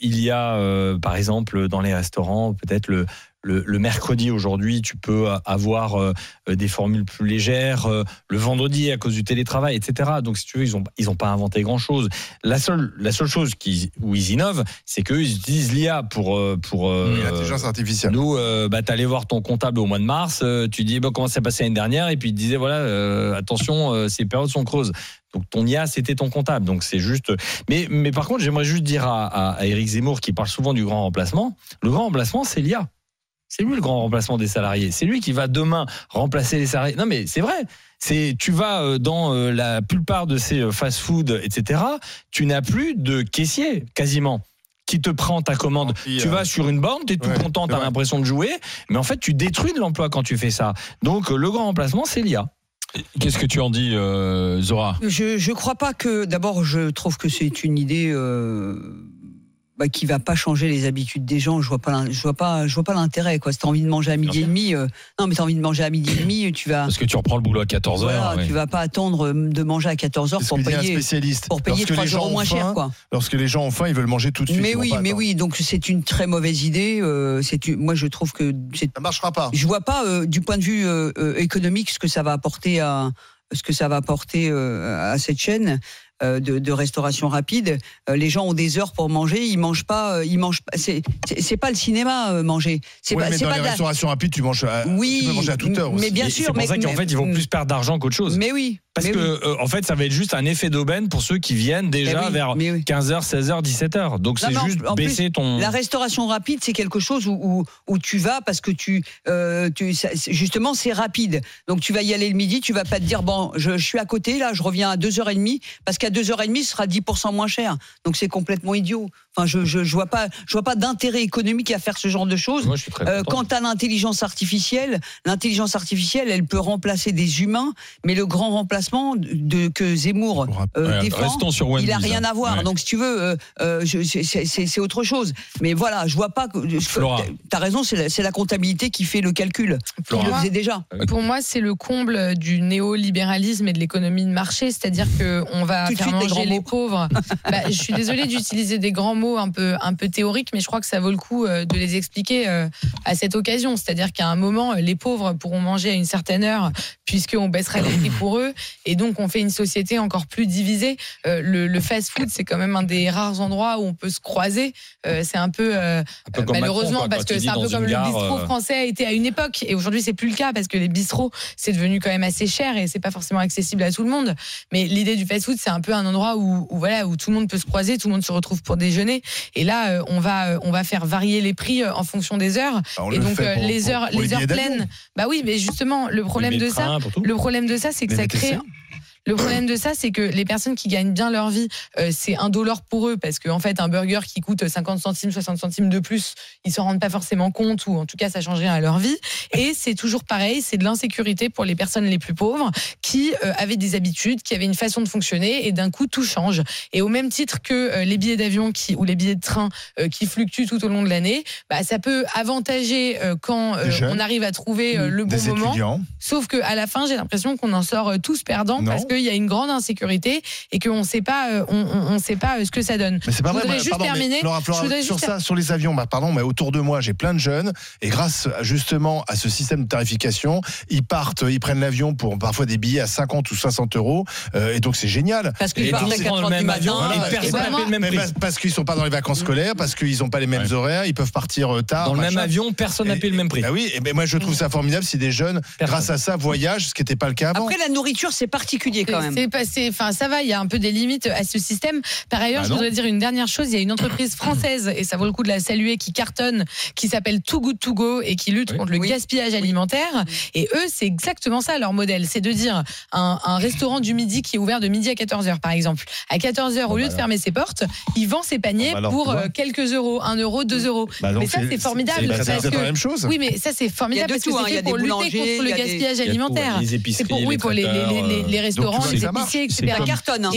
Il y a, par exemple, dans les restaurants, peut-être le, le, le mercredi aujourd'hui, tu peux avoir euh, des formules plus légères. euh, le vendredi, à cause du télétravail, etc. Donc, si tu veux, ils n'ont ils ont pas inventé grand-chose. La seule, la seule chose qui, où ils innovent, c'est qu'eux, ils utilisent l'IA pour. euh, pour L'intelligence artificielle. nous, bah, t'allais voir ton comptable au mois de mars, tu dis bah, comment ça s'est passé l'année dernière, et puis il disait voilà, attention, ces périodes sont creuses. Donc ton IA, c'était ton comptable. Donc c'est juste. Mais, mais par contre, j'aimerais juste dire à, à, à Éric Zemmour, qui parle souvent du grand remplacement, le grand remplacement, c'est l'IA. C'est lui le grand remplacement des salariés. C'est lui qui va demain remplacer les salariés. Non, mais c'est vrai. C'est tu vas euh, dans euh, la plupart de ces euh, fast-food, etc. Tu n'as plus de caissier quasiment qui te prend ta commande. Puis, Tu euh, vas sur une borne, tu es tout ouais, content, tu as l'impression de jouer, mais en fait, tu détruis de l'emploi quand tu fais ça. Donc, le grand remplacement, c'est l'IA. Qu'est-ce que tu en dis, euh, Zora? Je je crois pas que. D'abord, je trouve que c'est une idée. Euh... Bah, qui va pas changer les habitudes des gens. Je vois pas, je vois pas, je vois pas l'intérêt. Quoi. Si t'as envie de manger à midi et demi, euh, non, mais t'as envie de manger à midi et demi, tu vas, Parce que tu reprends le boulot à 14h. voilà, tu vas pas attendre euh, de manger à 14 heures C'est ce pour dit un payer, spécialiste. pour payer Lorsque 3 les gens euros moins cher, quoi. Lorsque les gens ont faim, ils veulent manger tout de suite. Mais oui, mais oui. Donc c'est une très mauvaise idée. euh, c'est une- moi je trouve que c'est Ça marchera pas. Je vois pas euh, du point de vue euh, euh, économique ce que ça va apporter à ce que ça va apporter euh, à cette chaîne de, de restauration rapide. Euh, les gens ont des heures pour manger, ils mangent pas, euh, ils mangent pas. C'est c'est- c'est pas le cinéma euh, manger. C'est Oui, pas mais c'est dans pas les restaurations rapides, tu manges à, Oui, tu peux manger à toute heure. mais aussi. bien sûr, C'est pour mais- ça qu'en mais- fait, ils vont plus perdre d'argent qu'autre chose. Mais oui. Parce mais que, oui. euh, en fait, ça va être juste un effet d'aubaine pour ceux qui viennent déjà oui, vers mais oui. 15h, 16h, 17h. Donc, c'est en- juste en plus, baisser ton. La restauration rapide, c'est quelque chose où, où, où tu vas parce que tu, euh, tu ça- c'est- justement, c'est rapide. Donc tu vas y aller le midi, tu vas pas te dire bon, je, je suis à côté là, je reviens à 2h30 parce qu'à 2h30 ce sera 10% moins cher. Donc c'est complètement idiot. Enfin, je, je, je vois pas, je vois pas d'intérêt économique à faire ce genre de choses. Moi, je suis très Euh, quant à l'intelligence artificielle, l'intelligence artificielle, elle peut remplacer des humains, mais le grand remplacement de, de- que Zemmour euh, Ouais, défend, restons sur il a Wendy's, rien hein. à voir. Ouais. Donc, si tu veux, euh, euh, c'est- autre chose. Mais voilà, je vois pas. Flora. T'as raison, c'est la, comptabilité qui fait le calcul. Pour Il le moi- faisait déjà. Pour moi, c'est le comble du néolibéralisme et de l'économie de marché, c'est-à-dire que on va Tout de faire suite, manger les mots. pauvres. Bah, je suis désolée d'utiliser des grands mots un peu un peu théoriques, mais je crois que ça vaut le coup de les expliquer à cette occasion. C'est-à-dire qu'à un moment, les pauvres pourront manger à une certaine heure, puisqu'on baissera les prix pour eux, et donc on fait une société encore plus divisée. Euh, le, le fast-food, c'est quand même un des rares endroits où on peut se croiser. Euh, c'est un peu euh, Un peu comme malheureusement Macron, quoi, parce que c'est un peu comme gare, le bistrot euh, français a été à une époque. Et aujourd'hui c'est plus le cas parce que les bistrots c'est devenu quand même assez cher et c'est pas forcément accessible à tout le monde. Mais l'idée du fast food c'est un peu un endroit où, où voilà où tout le monde peut se croiser tout le monde se retrouve pour déjeuner. Et là on va on va faire varier les prix en fonction des heures. On et donc pour- les heures pour les les heures pleines. Bah oui mais justement le problème de ça le problème de ça c'est que ça crée Yeah. Le problème de ça, c'est que les personnes qui gagnent bien leur vie, euh, c'est un dollar pour eux, parce qu'en fait, un burger qui coûte 50 centimes, 60 centimes de plus, ils s'en rendent pas forcément compte, ou en tout cas, ça change rien à leur vie. Et c'est toujours pareil, c'est de l'insécurité pour les personnes les plus pauvres, qui euh, avaient des habitudes, qui avaient une façon de fonctionner, et d'un coup, tout change. Et au même titre que euh, les billets d'avion qui, ou les billets de train qui fluctuent tout au long de l'année, bah, ça peut avantager quand on arrive à trouver le bon moment. étudiants. Sauf que à la fin, j'ai l'impression qu'on en sort tous perdants Non. parce qu'il y a une grande insécurité et qu'on ne sait pas, euh, on, on- on sait pas euh, ce que ça donne. Mais c'est pas Je vrai. voudrais juste pardon, terminer. Flora, Flora, Je voudrais sur juste ça, sur les avions, bah, pardon, mais autour de moi, j'ai plein de jeunes et grâce justement à ce système de tarification, ils partent, ils prennent l'avion pour parfois des billets à 50 ou 60 euros euh, et donc c'est génial. Parce qu'ils partent à le 4 monde heures prend le du même avion, et personne n'a le même prix. parce, qu'ils sont pas dans les vacances scolaires, parce qu'ils n'ont pas les mêmes Ouais. horaires, ils peuvent partir tard. Dans le même avion, personne n'a payé le même prix. Bah oui, et ben moi je trouve ça formidable si des jeunes, grâce à ça, voyagent, ce qui n'était pas le cas avant. Après, la nourriture, c'est particulier quand même. C'est passé, enfin ça va, il y a un peu des limites à ce système. Par ailleurs, Bah je voudrais dire une dernière chose, il y a une entreprise française et ça vaut le coup de la saluer qui cartonne, qui s'appelle Too Good To Go et qui lutte Oui. contre le Oui. gaspillage alimentaire. Et eux, c'est exactement ça leur modèle, c'est de dire un, un restaurant du midi qui est ouvert de midi à 14h par exemple. À 14h, au lieu de fermer ses portes, il vend ses paniers Bon, bah alors, pour euh, quelques euros, 1 euro, 2 euros. Bah Mais ça, c'est formidable, bah, parce C'est que- la même chose. Oui, mais ça c'est formidable Il y a de parce tout, que hein, c'est il y a fait pour les épiciers, etc. Hein. Ça cartonne.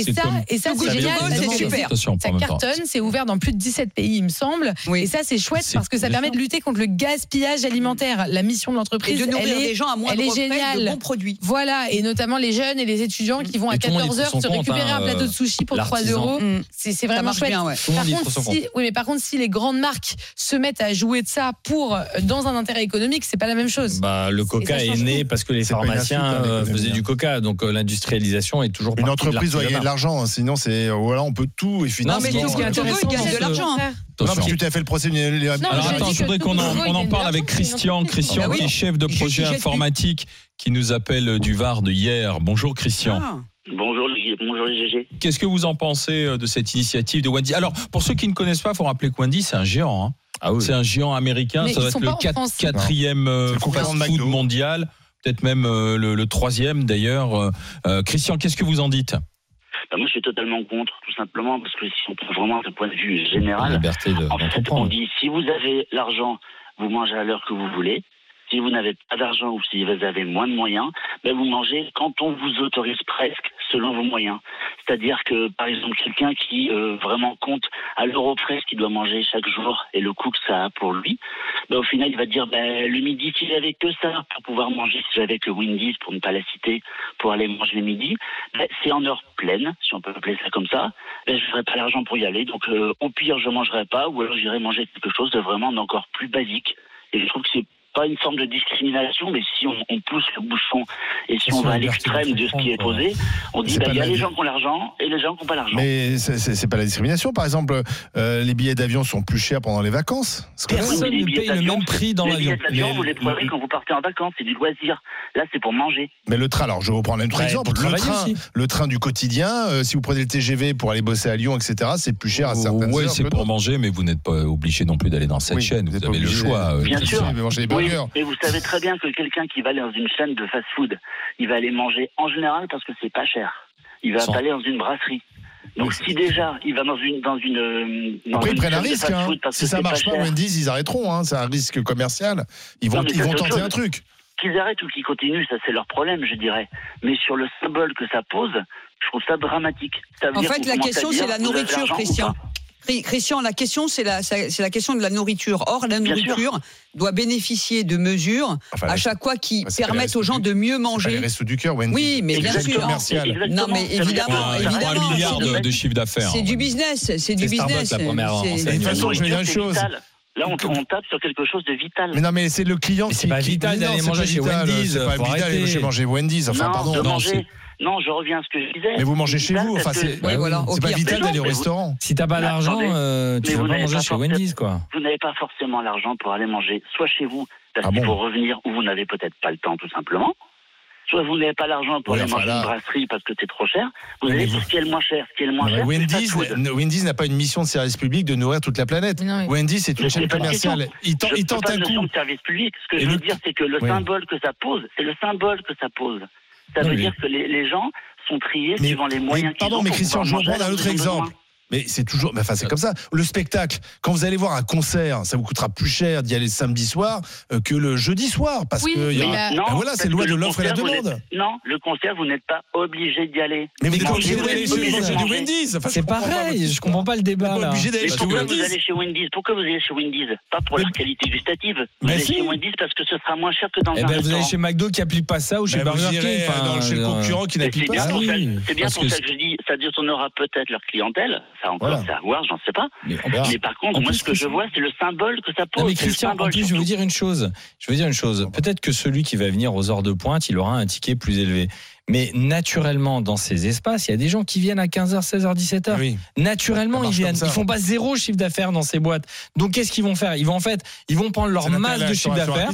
Et ça, c'est génial. Super. Ça cartonne, c'est ouvert dans plus de 17 pays, il me semble. Et ça, c'est chouette parce que ça permet de lutter contre le gaspillage alimentaire. La mission de l'entreprise, elle est, les gens à elle est géniale. De bons produits. Voilà, et notamment les jeunes et les étudiants qui vont à 14h se récupérer un plateau de sushi pour 3 euros. Mm. C'est vraiment chouette. Par contre, si, oui, mais par contre, si les grandes marques se mettent à jouer de ça pour dans un intérêt économique, c'est pas la même chose. Le Coca est né parce que les pharmaciens faisaient du Coca, donc l'industrie est toujours une entreprise doit gagner de l'argent. Hein, sinon, c'est euh, voilà, on peut tout et finalement. Non, mais ce qui est intéressant, il de l'argent. Non, parce que tu as fait le procès. Alors attends, je voudrais qu'on en, parle avec Christian. Christian, qui est chef de projet informatique, qui nous appelle euh, du Var de hier. Bonjour, Christian. Bonjour, bonjour GG. Qu'est-ce que vous en pensez euh, de cette initiative de Wendy? Alors, pour ceux qui ne connaissent pas, il faut rappeler que Wendy, c'est un géant. Hein. Ah oui. C'est un géant américain. Mais ça va être le quatrième fast-food mondial peut-être même euh, le, troisième d'ailleurs. Euh, euh, Christian, qu'est-ce que vous en dites? Bah, moi, je suis totalement contre, tout simplement, parce que si on prend vraiment d'un point de vue général, en fait, on dit si vous avez l'argent, vous mangez à l'heure que vous voulez si vous n'avez pas d'argent ou si vous avez moins de moyens, ben vous mangez quand on vous autorise presque selon vos moyens. C'est-à-dire que, par exemple, quelqu'un qui euh, vraiment compte à l'euro près ce qu'il doit manger chaque jour et le coût que ça a pour lui, ben, au final, il va dire ben, le midi, si j'avais que ça pour pouvoir manger, si j'avais que Wendy's, pour ne pas la citer, pour aller manger le midi, ben, c'est en heure pleine, si on peut appeler ça comme ça, ben, je n'aurais pas l'argent pour y aller. Donc, euh, au pire, je ne mangerai pas ou alors j'irai manger quelque chose de vraiment encore plus basique. Et je trouve que c'est pas une forme de discrimination, mais si on, pousse le bouchon et si on, va à l'extrême de ce qui est posé, on dit bah, il y a les gens qui ont l'argent et les gens qui n'ont pas l'argent. Mais c'est pas la discrimination. Par exemple, euh, les billets d'avion sont plus chers pendant les vacances. Personne ne paye le même prix dans l'avion. Les billets d'avion, vous les prenez quand vous partez en vacances, c'est du loisir. Là, c'est pour manger. Mais le train, alors je vais vous prendre un autre exemple. Le train, le train du quotidien, euh, si vous prenez le TGV pour aller bosser à Lyon, etc., c'est plus cher à certaines Oui, c'est pour manger, mais vous n'êtes pas obligé non plus d'aller dans cette chaîne. Vous avez le choix. Euh, bien sûr d'ailleurs. Mais vous savez très bien que quelqu'un qui va aller dans une chaîne de fast-food, il va aller manger en général parce que c'est pas cher. Il va pas aller dans une brasserie. Donc si déjà il va dans une dans une euh, Après, ils prennent un risque. Hein. Si ça marche pas, pas Wendy's ils arrêteront. Hein. C'est un risque commercial. Ils vont ils vont tenter un truc. Qu'ils arrêtent ou qu'ils continuent, ça c'est leur problème, je dirais. Mais sur le symbole que ça pose, je trouve ça dramatique. En fait, la question c'est la nourriture, Christian. Christian, la question, c'est la, question de la nourriture. Or, la nourriture doit bénéficier de mesures à chaque fois qui permettent aux gens de mieux manger. Les du cœur, Wendy. Oui, mais bien sûr. Non, mais évidemment, évidemment. milliards de, de, chiffre d'affaires. C'est du business, c'est du business. La première. Façon, je vais dire chose. Là, on, tape sur quelque chose de vital. Mais non, mais c'est le client qui. C'est vital d'aller manger chez Wendy's. C'est pas vital d'aller manger Wendy's. Non, je reviens à ce que je disais. Mais vous mangez chez vous. Enfin, c'est pas vital d'aller au restaurant. Si t'as pas l'argent, euh, tu vas pas manger chez Wendy's, quoi. Vous n'avez pas forcément l'argent pour aller manger soit chez vous, parce ah qu'il faut revenir, ou vous n'avez peut-être pas le temps, tout simplement soit vous n'avez pas l'argent pour ouais, aller manger une brasserie parce que c'est trop cher, vous allez sur ce qui est le moins cher. Wendy's, n'a pas une mission de service public de nourrir toute la planète. Oui. Wendy's, c'est une chaîne commerciale. Il, tente, il tente un coup. Ce que je veux dire, c'est que le symbole que ça pose, c'est le symbole que ça pose. Ça veut dire que les, gens sont triés suivant les moyens mais, Pardon, mais Christian, je reprends un autre exemple. Mais c'est toujours, mais enfin c'est comme ça. Le spectacle, quand vous allez voir un concert, ça vous coûtera plus cher d'y aller le samedi soir euh, que le jeudi soir, parce oui, que y a, la... ben voilà, c'est loi de l'offre et la demande. Non, le concert, vous n'êtes pas obligé d'y aller. Mais vous, vous êtes obligé d'aller chez, du Wendy's. Enfin, c'est pareil, pas, je comprends pas le débat là. Obligé d'aller pourquoi vous allez chez Wendy's Pourquoi vous allez chez Wendy's Pas pour mais... la qualité gustative. Vous allez chez Wendy's parce que ce sera moins cher que dans eh un restaurant. Vous allez chez McDo qui applique pas ça ou chez ben, Burger King, chez euh, le euh, concurrent qui n'applique pas ah ça. C'est bien pour ça que je dis, ça détournera peut-être leur clientèle encore, voilà. ça à voir, j'en sais pas. Mais, par contre, moi, ce que, je vois, c'est le symbole que ça pose. Mais Christian, symbole, en plus, je veux dire une chose. Je veux dire une chose. Peut-être que celui qui va venir aux heures de pointe, il aura un ticket plus élevé. Mais naturellement, dans ces espaces, il y a des gens qui viennent à 15h, 16h, 17h. Oui. Naturellement, ils viennent. Ils font pas zéro chiffre d'affaires dans ces boîtes. Donc, qu'est-ce qu'ils vont faire? Ils vont en fait, ils vont prendre leur masse de chiffre d'affaires.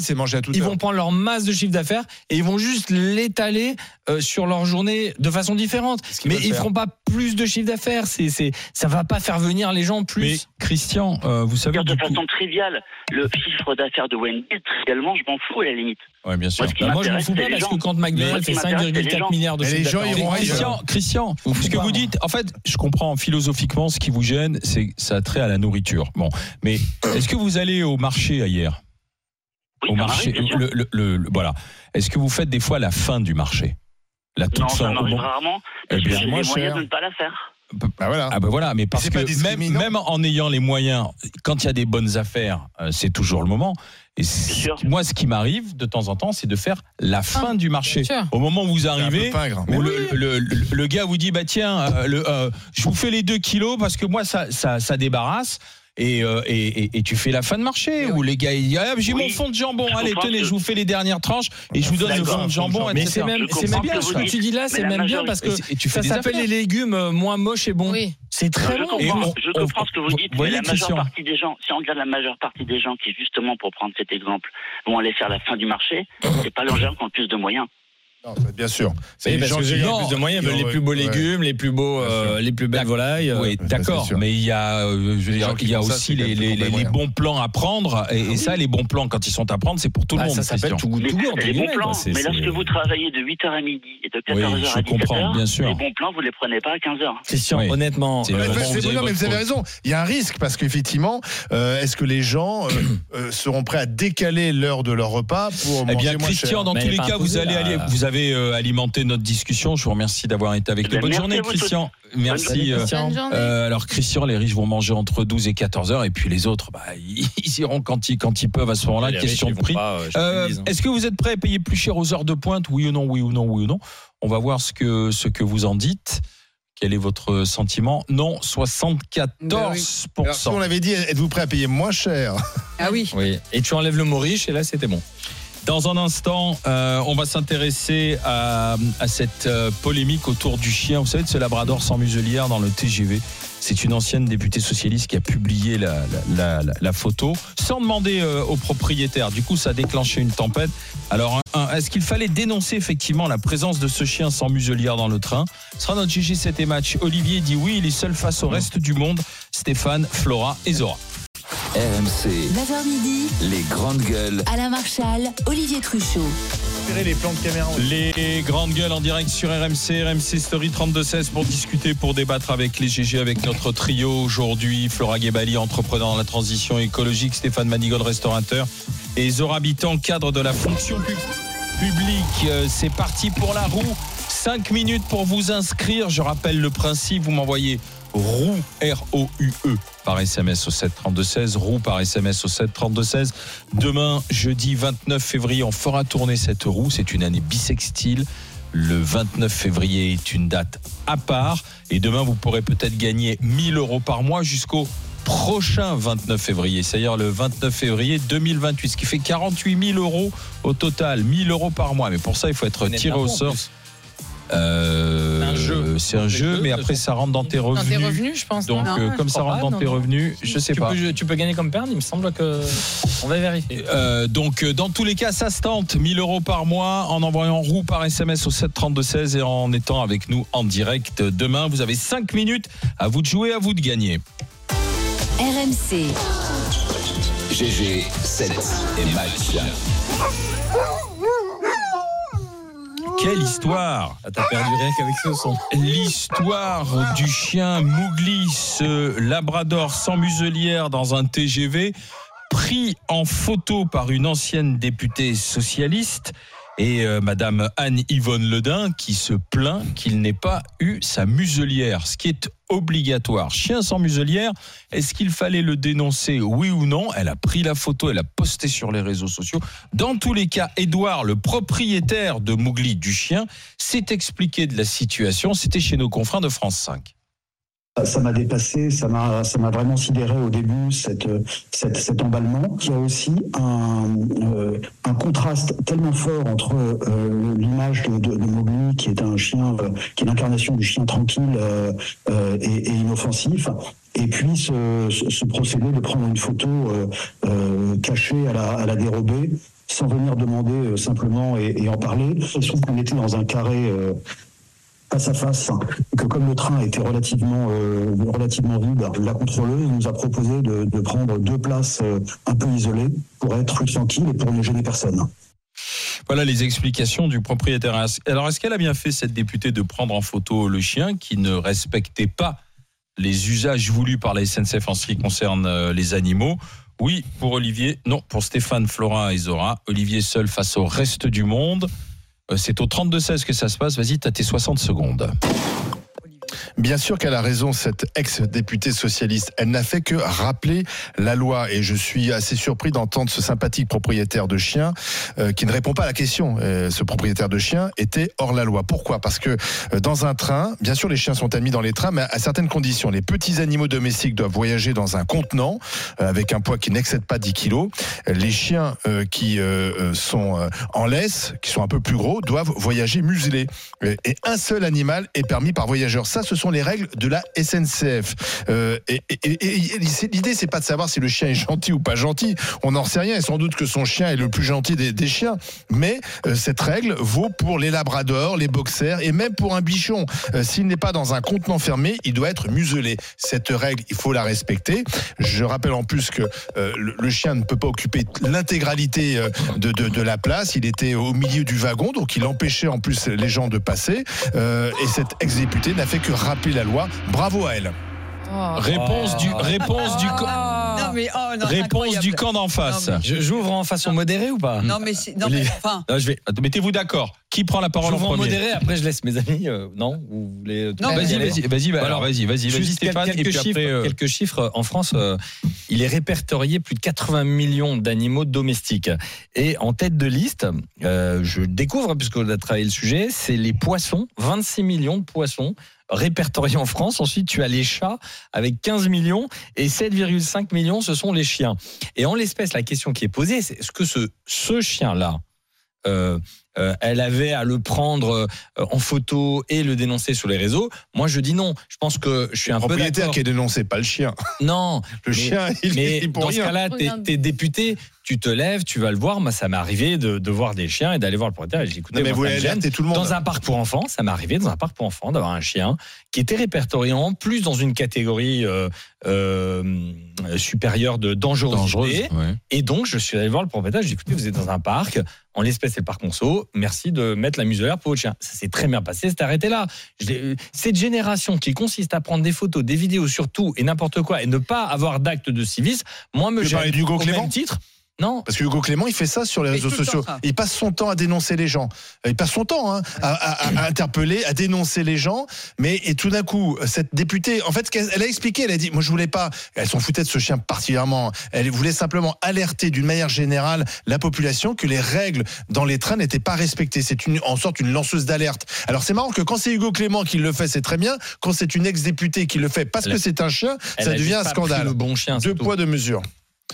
Ils vont prendre leur masse de chiffre d'affaires et ils vont juste l'étaler euh, sur leur journée de façon différente. Mais ils feront pas plus de chiffre d'affaires. C'est, c'est, ça va pas faire venir les gens plus. Christian, euh, vous savez. De façon triviale, le chiffre d'affaires de Wendy, trivialement, je m'en fous à la limite. Oui, bien sûr. Moi, bah, je m'en fous pas parce que quand McDonald's fait 5,4 milliards de chiffre d'affaires. Christian, Christian ce que vous dites, en fait, je comprends philosophiquement ce qui vous gêne, c'est ça trait à la nourriture. Bon, mais euh. est-ce que vous allez au marché hier Au marché, le, voilà. Est-ce que vous faites des fois la fin du marché? La toute non, ça m'arrive rarement. Eh parce eh bien, que j'ai les moyens de ne pas la faire. Bah voilà. Ah ben voilà, mais parce que même, en ayant les moyens, quand il y a des bonnes affaires, euh, c'est toujours le moment. Et moi, ce qui m'arrive de temps en temps, c'est de faire la fin du marché. Au moment où vous arrivez, pingre. où le, le- le- le gars vous dit bah tiens, euh, le, euh, je vous fais les deux kilos parce que moi ça, ça, ça débarrasse. Et, euh, et, et- et tu fais la fin de marché où les gars ils disent ah, j'ai Oui. mon fond de jambon Je allez tenez que- je vous fais les dernières tranches et je vous donne le fond de jambon Mais c'est même, bien ce que tu dis là, c'est même bien parce que tu fais ça s'appelle les légumes euh, moins moches et bons. Oui. C'est très je bon. Et comprends, on- je on- comprends ce que vous dites, voyez, mais la majeure partie des gens, si on regarde la majeure partie des gens qui, justement, pour prendre cet exemple, vont aller faire la fin du marché, c'est pas les gens qui ont le plus de moyens. Non, bien sûr. Oui, parce que j'ai qui- les plus de moyens, Non, veulent les plus beaux ouais. légumes, les plus beaux, euh, les plus belles volailles. euh, Oui, d'accord, c'est mais il y a, euh, je veux Les dire, gens il y a ça, aussi c'est les, les- les les bons plans à prendre, et, et ça, les bons plans, quand ils sont à prendre, c'est pour tout le ah, monde. ça s'appelle Christian. tout goût Mais tout c'est les bons plans. C'est- Mais c'est- lorsque vous travaillez de 8h à midi et de 14h Oui, je à comprends, bien 17h, sûr. les bons plans, vous les prenez pas à 15h. Christian, Oui. honnêtement, C'est bon, c'est- vous avez non, mais vous avez raison. Il y a un risque parce qu'effectivement, est-ce que les gens seront prêts à décaler l'heure de leur repas pour Eh manger bien, moins Christian, cher dans Mais tous elle les cas, vous, allez aller, avez euh, alimenté notre discussion. Je vous remercie d'avoir été avec Eh nous. ben, Bonne journée, tous. Christian. Merci. euh, Christian. Bonne journée. euh, alors, Christian, les riches vont manger entre 12 et 14 heures, et puis les autres, bah, ils, iront quand ils, quand ils peuvent à ce moment-là. Question de prix. euh, Euh, hein. Est-ce que vous êtes prêt à payer plus cher aux heures de pointe Oui ou non Oui ou non Oui ou non? On va voir ce que, ce que vous en dites. Quel est votre sentiment? Non, 74%. Alors, si on l'avait dit, êtes-vous prêt à payer moins cher? Ah oui. Oui. Et tu enlèves le mot riche et là c'était bon. Dans un instant, euh, on va s'intéresser à, cette euh, polémique autour du chien. Vous savez, de ce labrador sans muselière dans le TGV. C'est une ancienne députée socialiste qui a publié la, photo sans demander euh, au propriétaire. Du coup, ça a déclenché une tempête. Alors, est-ce qu'il fallait dénoncer effectivement la présence de ce chien sans muselière dans le train? Ce sera notre GG 7 et match. Olivier dit oui, il est seul face au reste du monde. Stéphane, Flora et Zora. RMC, 9h midi, les grandes gueules. Alain Marchal, Olivier Truchot. les plans de caméra. Les grandes gueules en direct sur RMC, RMC Story 3216 pour discuter, pour débattre avec les GG, avec notre trio aujourd'hui. Flora Gebali, entrepreneur dans la transition écologique, Stéphane Manigol, restaurateur, et Zora Habitant, cadre de la fonction pub- publique. Euh, C'est parti pour la roue. 5 minutes pour vous inscrire. Je rappelle le principe, vous m'envoyez roue, R-O-U-E, par SMS au 732-16, roue par SMS au 732-16. Demain, jeudi 29 février, on fera tourner cette roue. C'est une année bissextile. Le 29 février est une date à part. Et demain, vous pourrez peut-être gagner 1000 euros par mois jusqu'au prochain 29 février, c'est-à-dire le 29 février 2028, ce qui fait 48 000 euros au total, 1000 euros par mois. Mais pour ça, il faut être tiré au sort. Euh, C'est un jeu. C'est un Les jeu, deux, mais après, ça rentre dans tes Dans revenus. tes revenus, je pense. Donc, non euh, Non, comme ça rentre pas, dans non, tes non. revenus, je sais tu pas. Peux, tu peux gagner comme perdre, il me semble que. On va vérifier. Euh, donc, dans tous les cas, ça se tente. 1000 euros par mois en envoyant roue par SMS au 732-16 et en étant avec nous en direct demain. Vous avez 5 minutes. À vous de jouer, à vous de gagner. RMC, GG, 7 et match. Quelle histoire Ah, T'as perdu rien qu'avec ce son. L'histoire du chien Mougli, ce labrador sans muselière dans un TGV, pris en photo par une ancienne députée socialiste et euh, Madame Anne-Yvonne Ledin qui se plaint qu'il n'ait pas eu sa muselière, ce qui est obligatoire. Chien sans muselière, est-ce qu'il fallait le dénoncer, oui ou non? Elle a pris la photo, elle a posté sur les réseaux sociaux. Dans tous les cas, Édouard, le propriétaire de Mougli du chien, s'est expliqué de la situation. C'était chez nos confrères de France 5. Ça m'a dépassé, ça m'a, ça m'a vraiment sidéré au début cette, cette- cet emballement. Il y a aussi un, euh, un contraste tellement fort entre euh, l'image de, de, qui est un chien, euh, qui est l'incarnation du chien tranquille et, inoffensif, et puis ce, procédé de prendre une photo cachée à la, à la dérobée, sans venir demander simplement et, et en parler. Se trouve qu'on était dans un carré. Face à face, que comme le train était relativement, euh, relativement vide, la contrôleuse nous a proposé de, de prendre deux places euh, un peu isolées pour être tranquille et pour ne gêner personne. Voilà les explications du propriétaire. Alors, est-ce qu'elle a bien fait, cette députée, de prendre en photo le chien qui ne respectait pas les usages voulus par la SNCF en ce qui concerne euh, les animaux? Oui, pour Olivier. Non, pour Stéphane, Flora et Zora. Olivier seul face au reste du monde. Euh, C'est au 32-16 que ça se passe. Vas-y, t'as tes 60 secondes. Bien sûr qu'elle a raison, cette ex-députée socialiste. Elle n'a fait que rappeler la loi. Et je suis assez surpris d'entendre ce sympathique propriétaire de chien euh, qui ne répond pas à la question. Euh, ce propriétaire de chien était hors la loi. Pourquoi? Parce que euh, dans un train, bien sûr, les chiens sont admis dans les trains, mais à certaines conditions. Les petits animaux domestiques doivent voyager dans un contenant avec un poids qui n'excède pas 10 kilos. Les chiens qui sont en laisse, qui sont un peu plus gros, doivent voyager muselés. Et un seul animal est permis par voyageur. Ça, ce sont les règles de la SNCF. Euh, et et- et- et l'idée, c'est pas de savoir si le chien est gentil ou pas gentil. On n'en sait rien. Et sans doute que son chien est le plus gentil des, chiens. Mais euh, cette règle vaut pour les labradors, les boxers et même pour un bichon. Euh, S'il n'est pas dans un contenant fermé, il doit être muselé. Cette règle, il faut la respecter. Je rappelle en plus que euh, le, chien ne peut pas occuper l'intégralité de, la place. Il était au milieu du wagon, donc il empêchait en plus les gens de passer. Et cette ex-députée n'a fait que rappeler la loi. Bravo à elle. Réponse du, réponse du, co- Non, mais, oh, non, réponse du camp d'en face. Non, Je- J'ouvre en façon modérée ou pas? Non, mais, c'est- non, mais enfin. Non, je vais. Mettez-vous d'accord. Qui prend la parole en premier? modéré, après je laisse mes amis. euh, non? Vous voulez. euh, Non, y Vas-y, vas-y, vas-y, bah, vas-y, vas-y, Stéphane. quelques, et puis chiffres, après, euh, quelques chiffres. En France, euh, il est répertorié plus de 80 millions d'animaux domestiques. Et en tête de liste, euh, je découvre, puisqu'on a travaillé le sujet, c'est les poissons. 26 millions de poissons répertoriés en France. Ensuite, tu as les chats avec 15 millions et 7,5 millions, ce sont les chiens. Et en l'espèce, la question qui est posée, c'est est-ce que ce, ce chien-là, euh, euh, elle avait à le prendre euh, en photo et le dénoncer sur les réseaux. Moi, je dis non. Je pense que je suis un Le peu propriétaire qui est dénoncé, pas le chien. Non, Le Mais- chien, il mais est pour dans ce rien. cas-là, t'es, député, tu te lèves, tu vas le voir. Moi, ça m'est arrivé de, de voir des chiens et d'aller voir le propriétaire. J'ai dit, écoutez, Non, mais vous tout le monde. Dans un parc pour enfants, ça m'est arrivé dans un parc pour enfants d'avoir un chien qui était répertorié en plus dans une catégorie euh, euh, supérieure de dangerosité. dangereuse. ouais. Et donc, je suis allé voir le propriétaire. J'ai dit, écoutez, vous êtes dans un parc. En l'espèce, c'est le parc Monceau. Merci de mettre la muselière pour votre chien. Ça s'est très bien passé. C'est arrêté là. L'ai- Cette génération qui consiste à prendre des photos, des vidéos surtout et n'importe quoi et ne pas avoir d'acte de civisme, moi, me gêne. d'Hugo Au Clément? même titre. Non. Parce que Hugo Clément, il fait ça sur les réseaux le sociaux. Il passe son temps à dénoncer les gens. Il passe son temps hein, à, à- à interpeller, à dénoncer les gens. Mais et tout d'un coup, cette députée, en fait, elle a expliqué, elle a dit, moi je voulais pas. Elle s'en foutait de ce chien particulièrement. Elle voulait simplement alerter d'une manière générale la population que les règles dans les trains n'étaient pas respectées. C'est une, en sorte une lanceuse d'alerte. Alors c'est marrant que quand c'est Hugo Clément qui le fait, c'est très bien. Quand c'est une ex-députée qui le fait parce Elle que c'est un chien, ça devient un scandale. Le bon chien. Deux poids, deux mesures.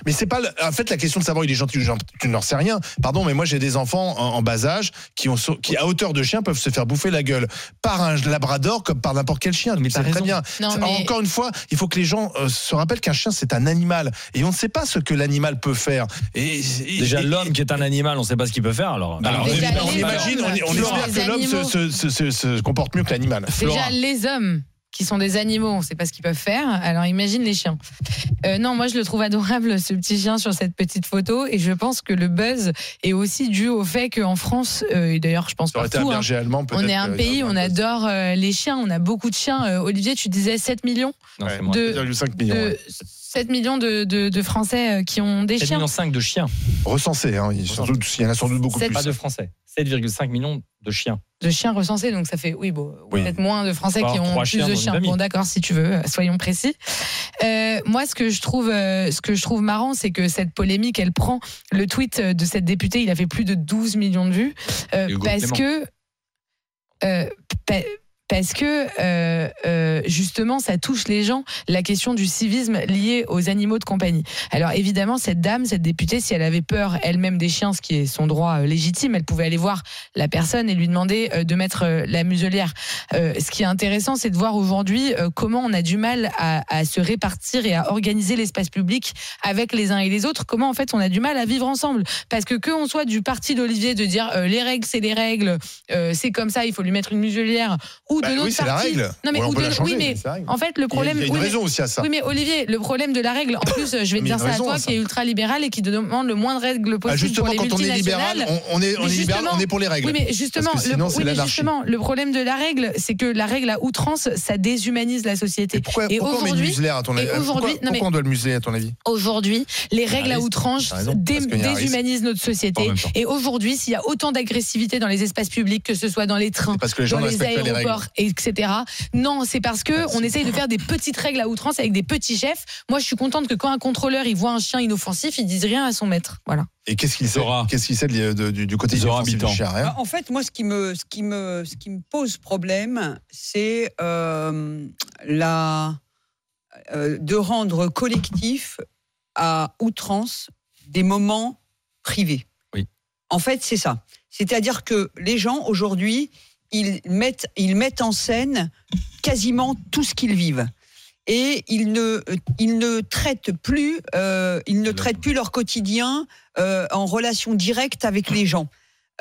Mais c'est pas le- en fait la question de savoir il est gentil ou gentil, tu n'en sais rien. Pardon, mais moi j'ai des enfants en, en bas âge qui ont qui à hauteur de chien peuvent se faire bouffer la gueule par un labrador comme par n'importe quel chien. Mais c'est très bien. Non, C'est- mais- Encore une fois, il faut que les gens euh, se rappellent qu'un chien c'est un animal et on ne sait pas ce que l'animal peut faire. Et, et- Déjà, et- l'homme qui est un animal, on ne sait pas ce qu'il peut faire. Alors, Alors, Déjà, on, imagine, on, espère que l'homme se, animaux. se- se- se- se comporte mieux que l'animal. Déjà, les hommes qui sont des animaux, on ne sait pas ce qu'ils peuvent faire. Alors imagine les chiens. Euh, non, moi je le trouve adorable ce petit chien sur cette petite photo et je pense que le buzz est aussi dû au fait qu'en France, euh, et d'ailleurs je pense partout, hein, allemand on est un euh, pays, on adore euh, les chiens, on a beaucoup de chiens. Euh, Olivier, tu disais 7 millions non, de, 2,5 millions. de- ouais. 7 millions de, de- de Français euh, qui ont des 7 chiens. millions 5 de chiens, Recensés, hein, il, y a sans doute- il y en a sans doute beaucoup plus. pas de Français. 7,5 millions de chiens. de chiens recensés, donc ça fait, oui, bon, Oui. peut-être moins de Français qui ont plus chiens de chiens. Bon, d'accord, si tu veux, euh, soyons précis. Euh, moi, ce que je trouve, euh, ce que je trouve marrant, c'est que cette polémique, elle prend le tweet de cette députée, il a fait plus de 12 millions de vues, euh, parce Clément. que, euh, pa- parce que euh, euh, justement, ça touche les gens, la question du civisme lié aux animaux de compagnie. Alors évidemment, cette dame, cette députée, si elle avait peur elle-même des chiens, ce qui est son droit euh, légitime, elle pouvait aller voir la personne et lui demander euh, de mettre euh, la muselière. Euh, ce qui est intéressant, c'est de voir aujourd'hui comment on a du mal à, à se répartir et à organiser l'espace public avec les uns et les autres. Comment en fait on a du mal à vivre ensemble. Parce que que on soit du parti d'Olivier de dire les règles, c'est les règles, c'est comme ça, il faut lui mettre une muselière, ou ou de Bah notre oui, c'est la règle. Non mais, Ou de- changer, oui, mais en fait, le problème. Il y a une oui, mais- raison aussi à ça. Oui, mais Olivier, le problème de la règle, en plus, je vais te dire ça à toi à qui est ultra-libéral et qui demande le moins de règles Ah, possible justement, pour les quand on est libéral, multinationales. on, est, on Mais est libéral, justement- on est pour les règles. Oui, mais justement, sinon, le, mais justement, problème de la règle, c'est que la règle à outrance, ça déshumanise la société. Pourquoi, et pourquoi on met le aujourd'hui, muselé à ton avis? et aujourd'hui- Pourquoi, non, mais- pourquoi on doit le museler à ton avis? Aujourd'hui, les règles à outrance déshumanisent notre société. Et aujourd'hui, s'il y a autant d'agressivité dans les espaces publics, que ce soit dans les trains, C'est parce que les gens dans les respectent etc. Non, c'est parce que on essaye de faire des petites règles à outrance avec des petits chefs. Moi, je suis contente que quand un contrôleur il voit un chien inoffensif, il dise rien à son maître. Voilà. Et qu'est-ce qu'il sait Zora. Qu'est-ce qu'il sait de- de- du, du côté du chien Rien. En fait, moi, ce qui me, ce qui me, ce qui me pose problème, c'est euh, la euh, de rendre collectif à outrance des moments privés. Oui. En fait, c'est ça. C'est-à-dire que les gens aujourd'hui, ils mettent, ils mettent en scène quasiment tout ce qu'ils vivent. Et ils ne, ils ne traitent plus, euh, ils ne traitent plus leur quotidien euh, en relation directe avec les gens.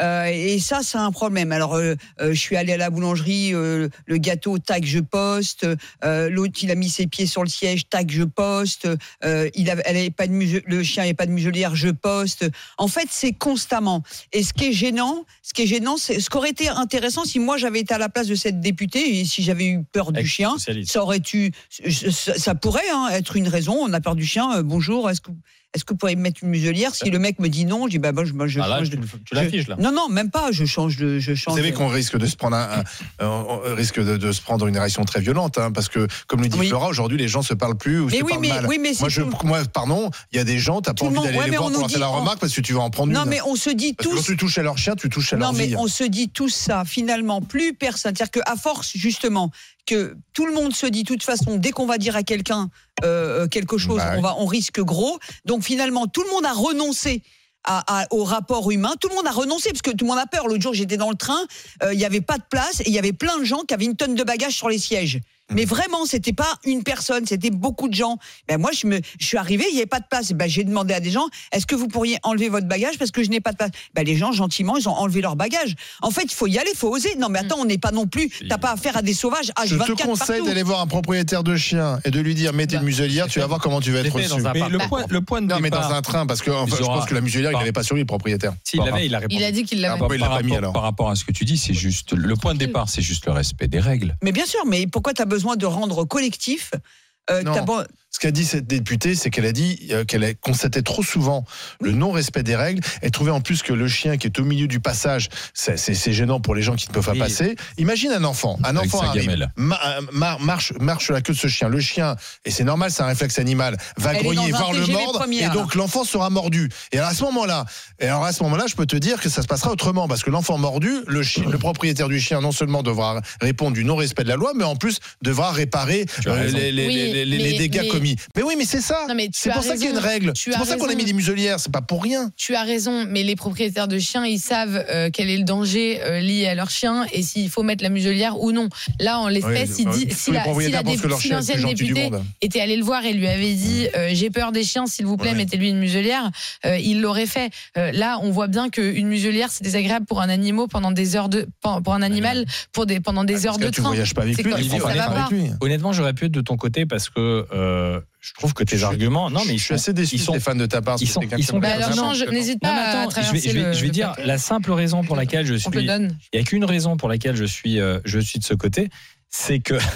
Euh, et ça, c'est un problème. Alors, euh, euh, je suis allée à la boulangerie, euh, le gâteau, tac, je poste. Euh, L'autre, il a mis ses pieds sur le siège, tac, je poste. Euh, il avait, elle avait pas de muse- le chien n'avait pas de muselière, je poste. En fait, c'est constamment. Et ce qui est gênant, ce qui est gênant, c'est ce qui aurait été intéressant si moi j'avais été à la place de cette députée et si j'avais eu peur du Avec chien, ça aurait eu, ça, ça pourrait hein, être une raison. On a peur du chien. bonjour, est-ce que est-ce que vous pourriez me mettre une muselière Si le mec me dit non, je dis bah, bah, je, je Ah là, change tu, de- tu l'affiches là. non, non, même pas. Je change de. Je change Vous savez de- qu'on risque de se prendre un, un- on risque de, de se prendre une réaction très violente, hein, parce que comme le dit Oui. Flora, aujourd'hui les gens se parlent plus ou Mais se oui, parlent mais- mal. oui, mais moi, je, tout- moi, pardon, il y a des gens, t'as pas Tout envie d'aller ouais, les mais voir on pour dit- la remarque parce que tu vas en prendre Non, une. mais on se dit Parce que tous. quand tu touches à leur chien, tu touches à Non, leur mais vie. on se dit tous ça. Finalement, plus personne. C'est-à-dire qu'à force, justement, que tout le monde se dit, de toute façon, dès qu'on va dire à quelqu'un euh, quelque chose, Bah on, va, on risque gros. Donc finalement, tout le monde a renoncé. à- à- au rapport humain, tout le monde a renoncé parce que tout le monde a peur. L'autre jour, j'étais dans le train, euh, il y avait pas de place et il y avait plein de gens qui avaient une tonne de bagages sur les sièges. Mais vraiment, c'était pas une personne, c'était beaucoup de gens. Ben moi, je me, je suis arrivé, il y avait pas de place. Ben j'ai demandé à des gens, est-ce que vous pourriez enlever votre bagage parce que je n'ai pas de place? Ben les gens gentiment, ils ont enlevé leur bagage. En fait, il faut y aller, il faut oser. Non, mais attends, on n'est pas non plus. T'as pas affaire à des sauvages Je H24 te conseille d'aller voir un propriétaire de chien et de lui dire mettez Bah, une muselière, tu vas voir comment tu vas être reçu. Mais le Bah, point, le point de Non, mais dans un train, parce que enfin, je pense que la muselière, il n'avait pas sur lui, le propriétaire. S'il l'avait, il a répondu. Il a dit qu'il Ah, l'avait. il par, rapport, alors. par rapport à ce que tu dis, c'est juste le point de départ, c'est juste le respect des règles. Mais bien sûr, mais pourquoi tu as besoin de rendre collectif euh, Non. Ce qu'a dit cette députée, c'est qu'elle a dit euh, qu'elle a constaté trop souvent le non-respect des règles et trouvait en plus que le chien qui est au milieu du passage, c'est c'est- c'est gênant pour les gens qui ne peuvent pas passer. Imagine un enfant, un enfant arrive, ma- euh, mar- marche, marche sur la queue de ce chien. Le chien, et c'est normal, c'est un réflexe animal, va Elle grogner, voir le mordre, et donc l'enfant sera mordu. Et alors à ce moment-là, et alors à ce moment-là, je peux te dire que ça se passera autrement parce que l'enfant mordu, le, chien, le propriétaire du chien non seulement devra répondre du non-respect de la loi, mais en plus devra réparer euh, les, les- Oui, les- les- les mais- dégâts mais- commis. Mais oui, mais c'est ça. Non, mais tu C'est pour ça qu'il y a une règle. Tu C'est pour ça qu'on a mis des muselières. C'est pas pour rien. Tu as raison, mais les propriétaires de chiens, ils savent euh, quel est le danger euh, lié à leur chien et s'il faut mettre la muselière ou non. Là, en l'espèce, Oui, il dit si la, si la dé- l'ancienne députée était allée le voir et lui avait dit euh, j'ai peur des chiens, s'il vous plaît, Ouais. mettez-lui une muselière, euh, il l'aurait fait. Euh, là, on voit bien qu'une muselière, c'est désagréable pour un animal pendant des heures de pour un animal pour des pendant des Parce heures de tu train. voyages pas. avec lui. Honnêtement, j'aurais pu être de ton côté parce que euh, je trouve que tes Je arguments. Non, mais ils je suis sont, assez déçu, ils sont, Stéphane, de ta part. ils sont- ils sont Bah alors change, n'hésite Non, pas à attends, je vais, traverser je vais- le- je vais le dire la simple raison pour laquelle je On te le suis. donne. Il n'y a qu'une raison pour laquelle je suis, euh, je suis de ce côté, c'est que.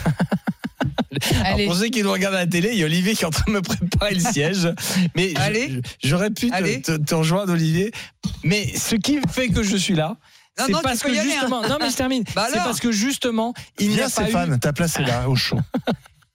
Alors, Allez. pour ceux qui nous regardent à la télé, il y a Olivier qui est en train de me préparer le siège. Mais j'aurais pu te, te- te rejoindre, Olivier. Mais ce qui fait que je suis là, Non, c'est non, parce que hein. justement. Non, mais je termine. Bah c'est parce que justement, il n'y a pas eu. Stéphane, ta place est là, au chaud.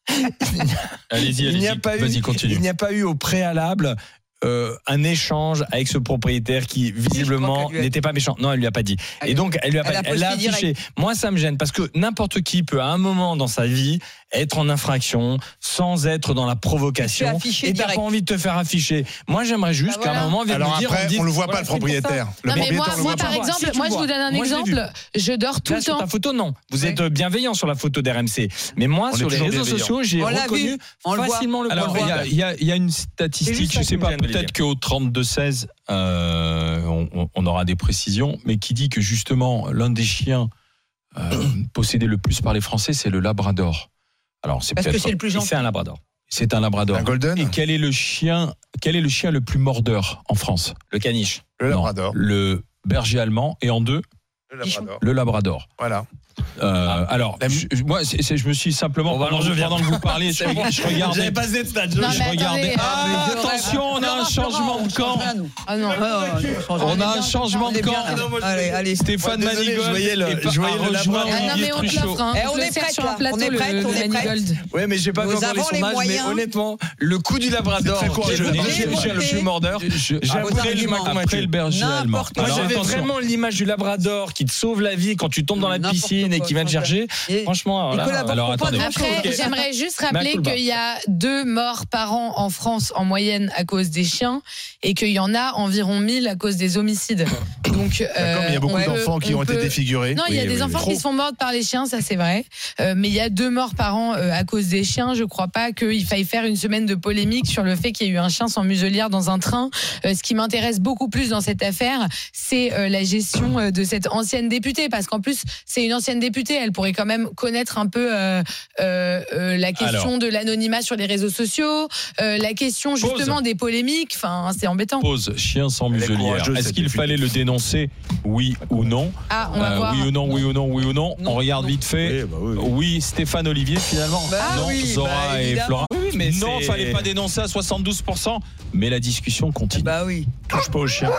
Allez-y, Il n'y a allez-y. pas eu, Vas-y, continue. il n'y a pas eu au préalable euh, un échange avec ce propriétaire qui visiblement n'était pas méchant. Non, elle lui a pas dit. Elle- Et donc elle lui a elle pas a dit. Elle l'a affiché. Moi, ça me gêne parce que n'importe qui peut à un moment dans sa vie être en infraction sans être dans la provocation. Et t'as pas envie de te faire afficher. Moi, j'aimerais juste Bah qu'à un moment, on vienne Alors me dire, après, on le voit voilà, pas, le propriétaire. Le Non mais propriétaire, moi, le moi par pas. exemple, Si moi je vois. vous donne un Moi, exemple. Je dors tout Là, le sur temps. ta photo, non. Vous Oui. êtes bienveillant sur la photo d'RMC. Mais moi, On sur les réseaux sociaux, j'ai reconnu facilement le Alors, il y, a- une statistique, je qui sais pas, peut-être qu'au 32-16, euh, on aura des précisions, mais qui dit que justement, l'un des chiens euh, possédé le plus par les Français, c'est le Labrador. Alors c'est Parce que peut-être c'est le plus gentil. C'est un labrador. c'est un Labrador. Un golden Et quel est le chien Quel est le chien le plus mordeur en France? Le caniche. Le Non, Labrador. le berger allemand et en deux Le Labrador. le Labrador. Voilà. Euh, alors, je, moi, je me suis simplement pendant, alors, je viens. pendant que vous parliez, je, je regardais. J'avais passé de stade. Non, je regardais. Ah, mais je attention, on a un changement de camp. Ah non. On a un changement de camp. Allez, allez. Stéphane Moi, désolé, Manigold je voyais le- est pas- je voyais a le rejoint Labrador. Ah non, Olivier mais on hein. Eh, est prête, sur là. un plateau, On est le on est. Manigold. Ouais, mais j'ai pas vu encore les sondages, mais honnêtement, le coup du labrador, le plus mordeur. Je- J'ai Après le berger N'importe allemand. quoi. Moi, j'avais attention. vraiment l'image du labrador qui te sauve la vie quand tu tombes dans la N'importe et vient te franchement. Franchement, alors là, alors, attendez. Après, j'aimerais juste rappeler qu'il y a deux morts par an en France en moyenne à cause des chiens et qu'il y en a environ 1000 à cause des homicides. Donc, D'accord, mais il y a beaucoup peut- d'enfants qui on ont été défigurés. Non, il y a Oui, des oui, enfants oui. qui se font mordre par les chiens, ça c'est vrai. Euh, mais il y a deux morts par an euh, à cause des chiens. Je crois pas qu'il faille faire une semaine de polémique sur le fait qu'il y ait eu un chien sans muselière dans un train. Euh, ce qui m'intéresse beaucoup plus dans cette affaire, c'est euh, la gestion euh, de cette ancienne députée, parce qu'en plus c'est une ancienne députée. Elle pourrait quand même connaître un peu euh, euh, euh, la question Alors. de l'anonymat sur les réseaux sociaux, euh, la question justement des polémiques. Enfin, c'est embêtant. Pose chien sans muselière. Est-ce qu'il fallait le dénoncer Oui ou non Ah, on va Euh, voir. Oui ou non, oui ou non, oui ou non. Non, On regarde non. vite fait. Oui, bah oui, oui. Oui, Stéphane Olivier finalement. Bah non, oui, Zora bah et. Flora. Mais non, fallait pas dénoncer à 72%. Mais la discussion continue. Bah oui. Touche pas au chien.